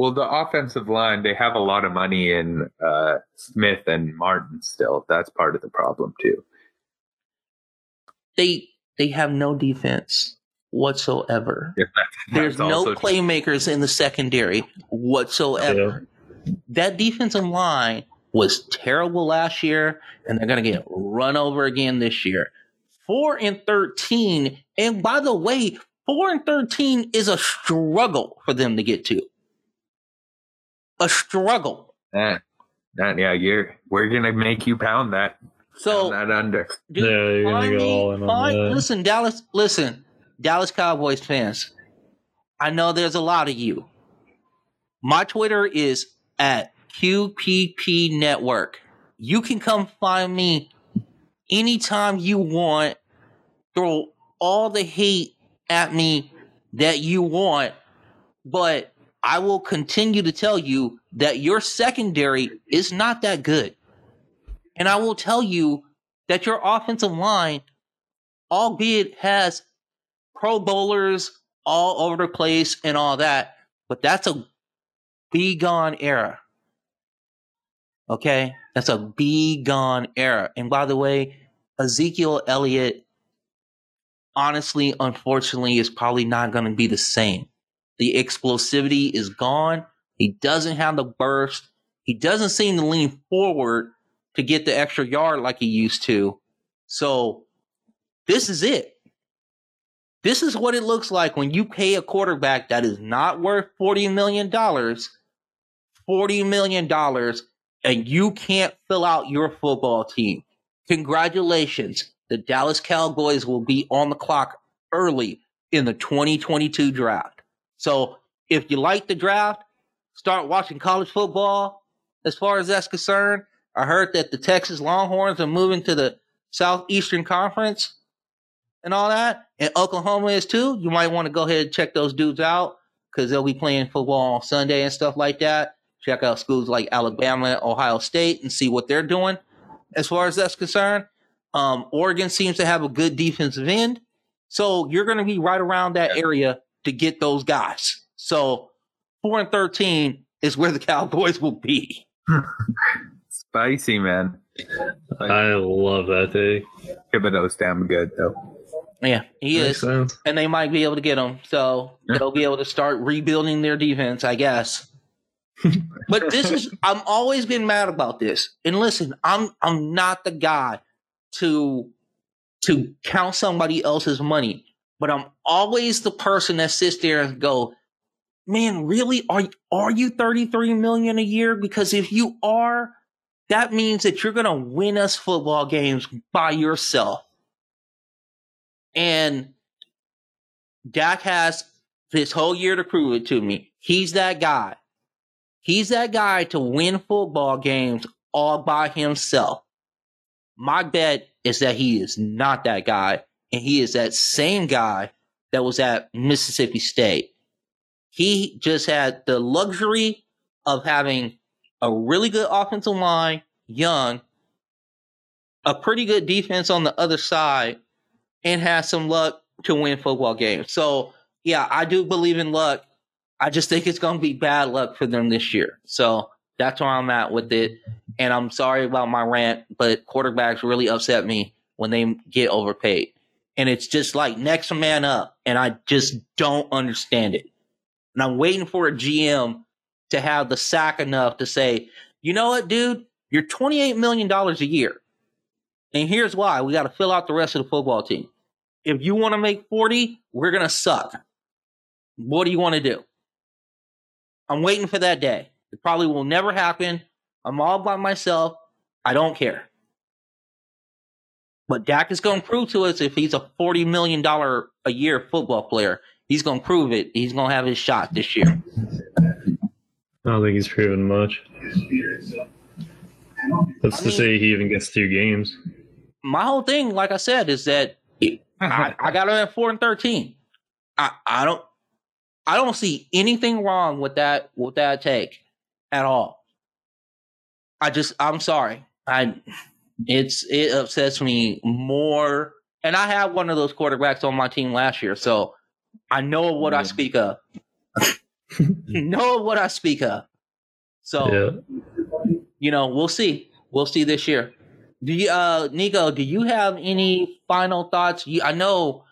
Well, the offensive line, they have a lot of money in uh, Smith and Martin still. That's part of the problem, too. They they have no defense whatsoever. That- There's no also true. playmakers in the secondary whatsoever. That defensive line was terrible last year, and they're going to get run over again this year. Four and thirteen, and by the way, four and thirteen is a struggle for them to get to. A struggle. Eh, that- yeah, you're, we're going to make you pound that, So pound that under. Dude, Yeah, you're gonna find go all in on that. Listen, Dallas. Listen, Dallas Cowboys fans. I know there's a lot of you. My Twitter is at QPP Network. You can come find me anytime you want. Throw all the hate at me that you want, but I will continue to tell you that your secondary is not that good. And I will tell you that your offensive line, albeit has pro bowlers all over the place and all that, but that's a be gone era. Okay? That's a be gone era. And by the way, Ezekiel Elliott, honestly, unfortunately, is probably not going to be the same. The explosivity is gone. He doesn't have the burst. He doesn't seem to lean forward to get the extra yard like he used to. So this is it. This is what it looks like when you pay a quarterback that is not worth $40 million, $40 million, and you can't fill out your football team. Congratulations. The Dallas Cowboys will be on the clock early in the 2022 draft. So if you like the draft, start watching college football. As far as that's concerned, I heard that the Texas Longhorns are moving to the Southeastern Conference and all that. And Oklahoma is too. You might want to go ahead and check those dudes out because they'll be playing football on Sunday and stuff like that. Check out schools like Alabama Ohio State and see what they're doing. As far as that's concerned, um, Oregon seems to have a good defensive end. So you're going to be right around that area to get those guys. So four and 13 is where the Cowboys will be. Spicy, man. I love that day. Thibodeaux's damn good, though. Yeah, he Makes is. sense. and they might be able to get him. So Yeah. they'll be able to start rebuilding their defense, I guess. but this is I'm always been mad about this. And listen, I'm I'm not the guy to to count somebody else's money, but I'm always the person that sits there and go, "Man, really are are you 33 million a year because if you are, that means that you're going to win us football games by yourself." And Dak has this whole year to prove it to me. He's that guy. He's that guy to win football games all by himself. My bet is that he is not that guy, and he is that same guy that was at Mississippi State. He just had the luxury of having a really good offensive line, young, a pretty good defense on the other side, and has some luck to win football games. So, yeah, I do believe in luck. I just think it's going to be bad luck for them this year. So that's where I'm at with it. And I'm sorry about my rant, but quarterbacks really upset me when they get overpaid. And it's just like next man up. And I just don't understand it. And I'm waiting for a GM to have the sack enough to say, you know what, dude? You're $28 million a year. And here's why we got to fill out the rest of the football team. If you want to make 40, we're going to suck. What do you want to do? I'm waiting for that day. It probably will never happen. I'm all by myself. I don't care. But Dak is going to prove to us if he's a $40 million a year football player, he's going to prove it. He's going to have his shot this year. I don't think he's proven much. That's I to mean- say he even gets two games. My whole thing, like I said, is that I, I got him at four and thirteen. I, I don't I don't see anything wrong with that with that take at all. I just I'm sorry. I it's it upsets me more. And I had one of those quarterbacks on my team last year, so I know what I speak of. know what I speak of. So Yeah. you know, we'll see. We'll see this year. Do you, uh, Nico? Do you have any final thoughts? You, I know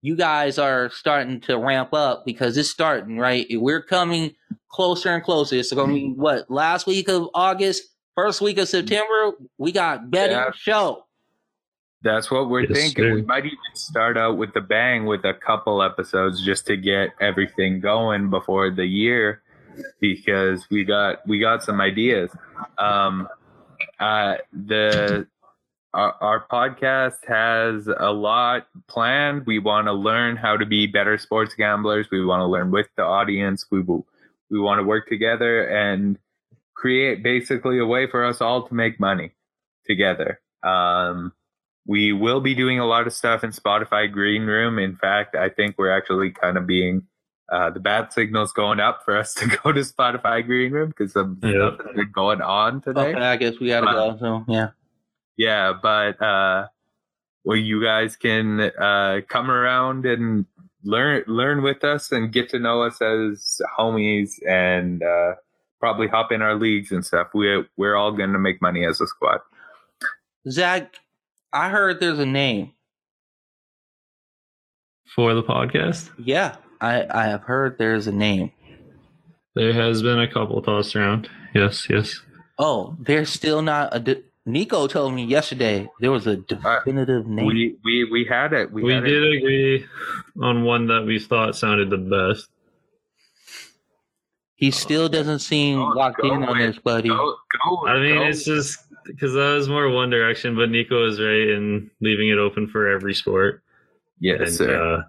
you guys are starting to ramp up because it's starting right. We're coming closer and closer. It's going to be what last week of August, first week of September. We got betting Yeah. show. That's what we're Yes, thinking. sir. We might even start out with the bang with a couple episodes just to get everything going before the year because we got we got some ideas. Um uh the our, our podcast has a lot planned. We want to learn how to be better sports gamblers. We want to learn with the audience. We will, we want to work together and create basically a way for us all to make money together. Um, we will be doing a lot of stuff in Spotify Green Room. In fact, I think we're actually kind of being uh, the bad signals going up for us to go to Spotify Green Room because of Yeah. stuff that's been going on today. Okay, I guess we got to go. So yeah. Yeah, but uh, well, you guys can uh, come around and learn learn with us and get to know us as homies and uh, probably hop in our leagues and stuff. We we're all going to make money as a squad. Zach, I heard there's a name. For the podcast, Yeah, I I have heard there's a name. there has been a couple tossed around. Yes, yes. Oh, there's still not a. De- Nico told me yesterday there was a uh, definitive name. We we we had it. We, We had did it. agree on one that we thought sounded the best. He still doesn't seem Go- locked go in on this, buddy. Go, go, I mean, go. it's just because that was more one direction, but Nico is right in leaving it open for every sport. yes, and, sir. Uh,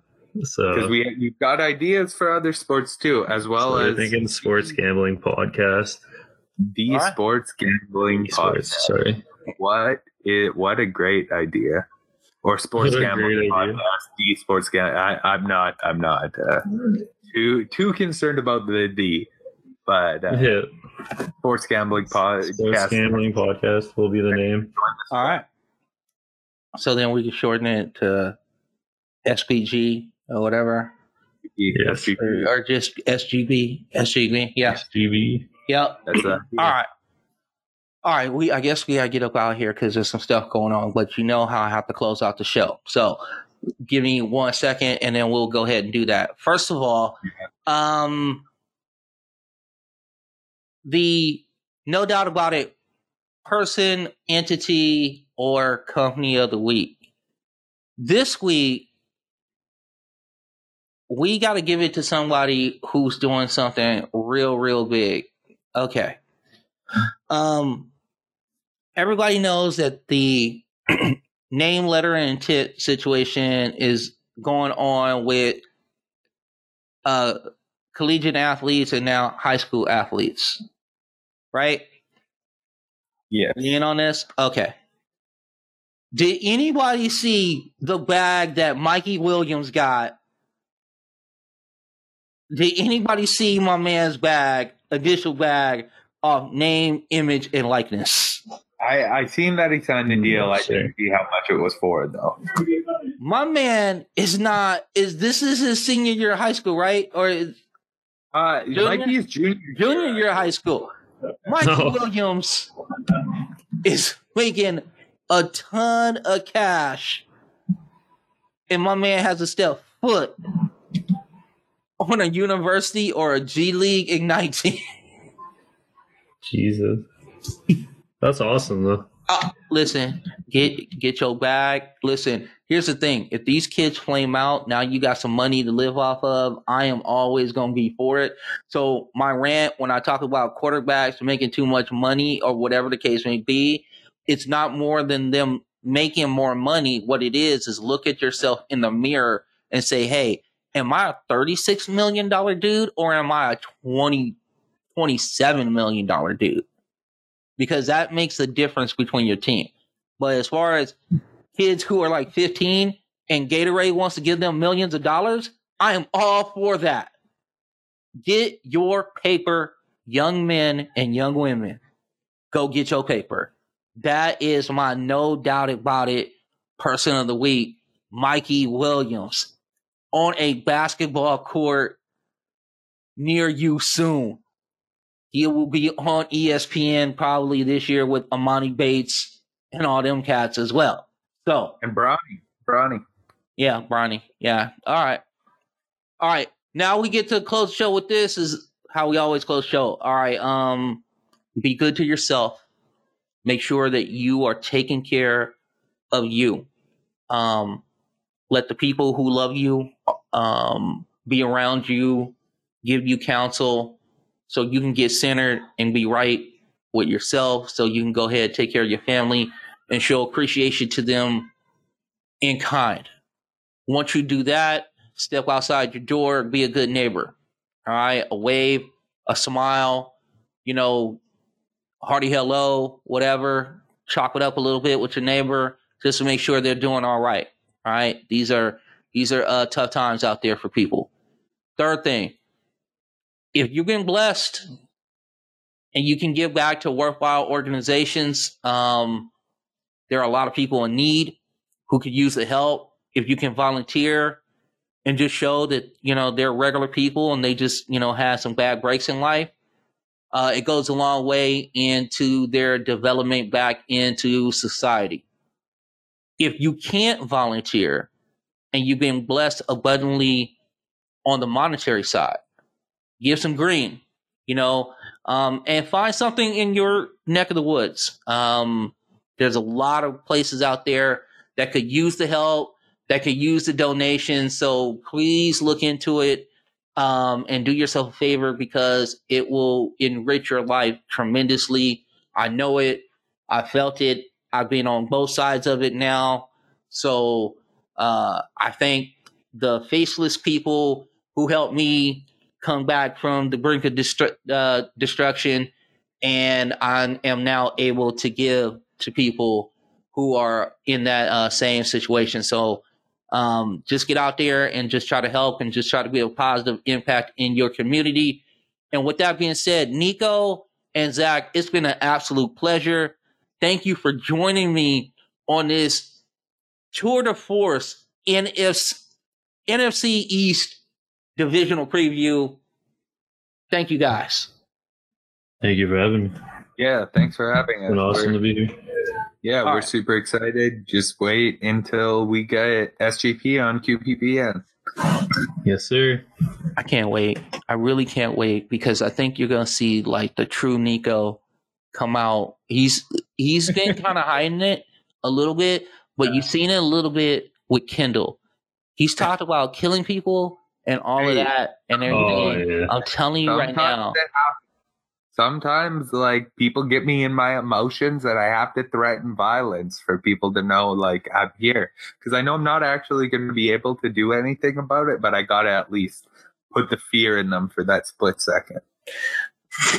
so, Because we we've got ideas for other sports too, as well so we're as thinking sports gambling podcast. the All right. sports gambling Sports, podcast. sorry. What it? What a great idea! Or sports gambling podcast. idea. The sports gambling. I'm not. I'm not uh, too too concerned about the D, but uh, Yeah, sports gambling Podcast. sports podcast. gambling podcast will be the name. All right. So then we can shorten it to SPG or whatever, Yes. or, or just SGB. SGB. Yeah. SGB. Yep. That's a, All right. All right. We I guess we gotta get up out of here because there's some stuff going on, but you know how I have to close out the show. So give me one second and then we'll go ahead and do that. First of all, um the no doubt about it, person, entity, or company of the week. This week we got to give it to somebody who's doing something real, real big. Okay. Um, everybody knows that the name, letter, and tit situation is going on with uh, collegiate athletes and now high school athletes, right? yeah. You in on this? Okay. Did anybody see the bag that Mikey Williams got? Did anybody see my man's bag, initial bag of name, image, and likeness? I I seen that he signed a deal. I didn't see how much it was for though. My man is not is this is his senior year of high school, right? Or is Uh, Junior? Mikey's junior junior year of high school. Mikey No. Williams is making a ton of cash. And my man has to step foot on a university or a G League Ignite team. Jesus. That's awesome, though. Uh, listen, get get your bag. Listen, here's the thing: if these kids flame out, now you got some money to live off of. I am always gonna be for it. So my rant when I talk about quarterbacks making too much money or whatever the case may be, it's not more than them making more money. What it is is look at yourself in the mirror and say, "Hey, am I a thirty-six million dollar dude or am I a 20, 27 million dollar dude?" because that makes the difference between your team. But as far as kids who are like 15 and Gatorade wants to give them millions of dollars, I am all for that. Get your paper, young men and young women. Go get your paper. That is my no doubt about it person of the week, Mikey Williams. on a basketball court near you soon. He will be on ESPN probably this year with Emoni Bates and all them cats as well. So And Bronny. Bronny. yeah, Bronny. Yeah. All right. All right. Now we get to close the show with this is how we always close show. All right. Um be good to yourself. Make sure that you are taking care of you. Um let the people who love you um be around you, give you counsel so you can get centered and be right with yourself so you can go ahead take care of your family and show appreciation to them in kind. Once you do that, step outside your door, be a good neighbor. All right, a wave, a smile, you know, hearty hello, whatever. Chop it up a little bit with your neighbor just to make sure they're doing all right. All right, these are these are uh, tough times out there for people. Third thing, if you've been blessed and you can give back to worthwhile organizations, um, there are a lot of people in need who could use the help. If you can volunteer and just show that, you know, they're regular people and they just, you know, had some bad breaks in life, uh, it goes a long way into their development back into society. If you can't volunteer and you've been blessed abundantly on the monetary side, give some green, you know, um, and find something in your neck of the woods. Um, there's a lot of places out there that could use the help, that could use the donation. So please look into it um, and do yourself a favor because it will enrich your life tremendously. I know it. I felt it. I've been on both sides of it now. So uh, I thank the faceless people who helped me come back from the brink of destru- uh, destruction. And I am now able to give to people who are in that uh, same situation. So um, just get out there and just try to help and just try to be a positive impact in your community. And with that being said, Nico and Zach, it's been an absolute pleasure. Thank you for joining me on this tour de force NFC, NFC East divisional preview. Thank you guys. Thank you for having me. Yeah, thanks for having us. It's been awesome We're- to be here. Yeah, All we're right. super excited. Just wait until we get SGP on QPPN. Yes, sir. I can't wait. I really can't wait because I think you're gonna see like the true Nico come out. He's he's been kind of hiding it a little bit, but you've seen it a little bit with Kendall. He's talked about killing people and all of that and Oh, everything. yeah. I'm telling you right now. Sometimes, like people get me in my emotions, and I have to threaten violence for people to know, like I'm here, because I know I'm not actually going to be able to do anything about it, but I gotta at least put the fear in them for that split second.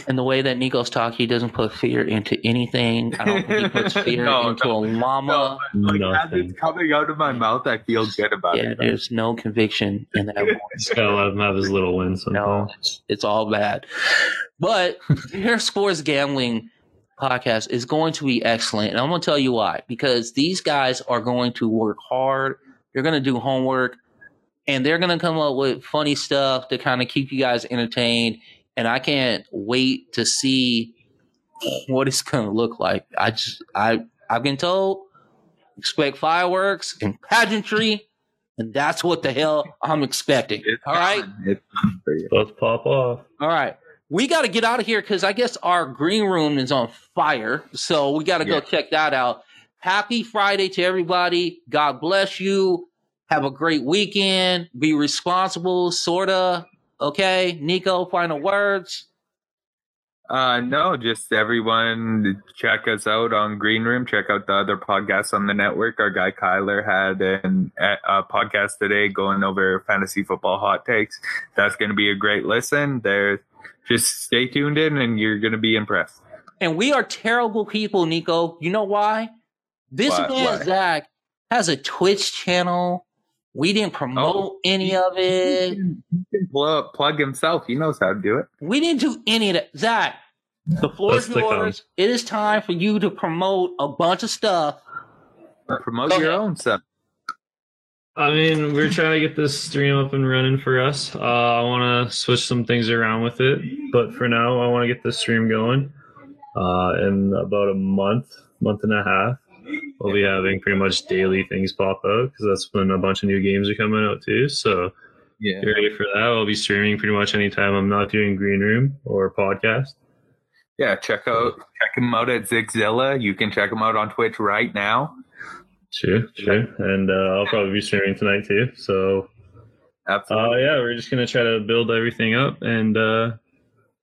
And the way that Nico's talk, he doesn't put fear into anything. I don't think he puts fear No, into no, a llama. Like as Nothing. it's coming out of my mouth, I feel good about yeah, it. there's no conviction in that voice. Just gotta let him have his little win No, it's, it's all bad. But their sports gambling podcast is going to be excellent. And I'm going to tell you why. Because these guys are going to work hard, they're going to do homework, and they're going to come up with funny stuff to kind of keep you guys entertained. And I can't wait to see what it's going to look like. I just, I, I've been told expect fireworks and pageantry. And that's what the hell I'm expecting. It's All right. coming. It's coming for you. Let's pop off. All right. We got to get out of here because I guess our green room is on fire. So we got to go check that out. Happy Friday to everybody. God bless you. Have a great weekend. Be responsible, sort of. Okay. Nico, final words. Uh, no, just everyone check us out on Green Room. Check out the other podcasts on the network. Our guy Kyler had an, a podcast today going over fantasy football hot takes. That's going to be a great listen. There, just stay tuned in, and you're going to be impressed. And we are terrible people, Nico. You know why? This Why? man, Why? Zach, has a Twitch channel. We didn't promote Oh. any of it. He can plug, plug himself. He knows how to do it. We didn't do any of that. Zach, the floor is Let's stick yours. It is time for you to promote a bunch of stuff. Promote Go your ahead. own stuff. I mean, we're trying to get this stream up and running for us. Uh, I want to switch some things around with it, but for now, I want to get this stream going. Uh, in about a month, month and a half, we'll be having pretty much daily things pop up because that's when a bunch of new games are coming out too. So Yeah. get ready for that. I'll be streaming pretty much anytime I'm not doing Green Room or podcast. Yeah, check out check him out at Zigzilla. You can check him out on Twitch right now. Sure, sure. And uh, I'll probably be streaming tonight too. So Absolutely. Uh, yeah, we're just gonna try to build everything up, and uh,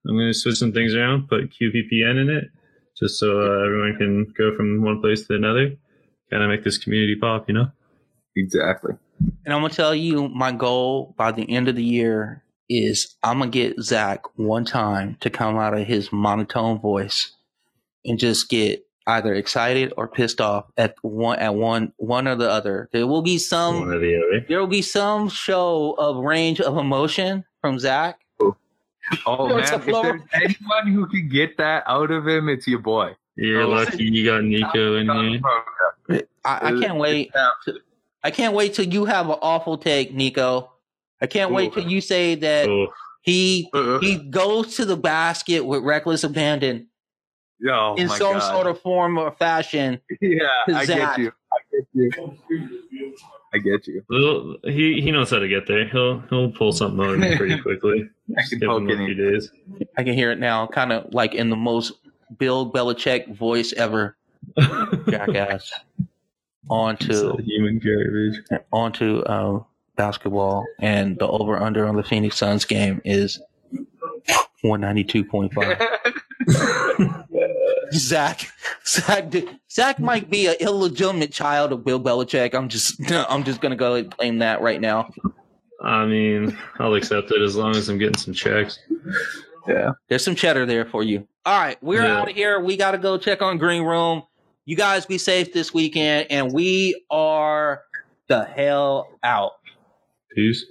I'm gonna switch some things around, put QPPN in it, just so uh, everyone can go from one place to another. Kind of make this community pop, you know. exactly. And I'm gonna tell you, my goal by the end of the year is I'm gonna get Zach one time to come out of his monotone voice and just get either excited or pissed off at one at one one or the other. There will be some the there will be some show of range of emotion from Zach. Oh Go man, to if there's anyone who can get that out of him, it's your boy. You're Oh, lucky you got Nico in here. I, I can't wait. I can't wait till you have an awful take, Nico. I can't wait till you say that Oh, he Uh, he goes to the basket with reckless abandon oh in some God. sort of form or fashion. Yeah, I get you. I get you. I get you. well, he he knows how to get there. He'll he'll pull something out of me pretty quickly. I Just can give him poke a few days. I can hear it now, kind of like in the most Bill Belichick voice ever. Jackass. On It's to a human garbage. onto uh, basketball, and the over under on the Phoenix Suns game is one ninety two point five. Zach, Zach, Zach might be an illegitimate child of Bill Belichick. I'm just, I'm just gonna go and claim that right now. I mean, I'll accept it as long as I'm getting some checks. yeah. There's some cheddar there for you. All right, we're Yeah. out of here. We got to go check on Green Room. You guys be safe this weekend, and we are the hell out. Peace.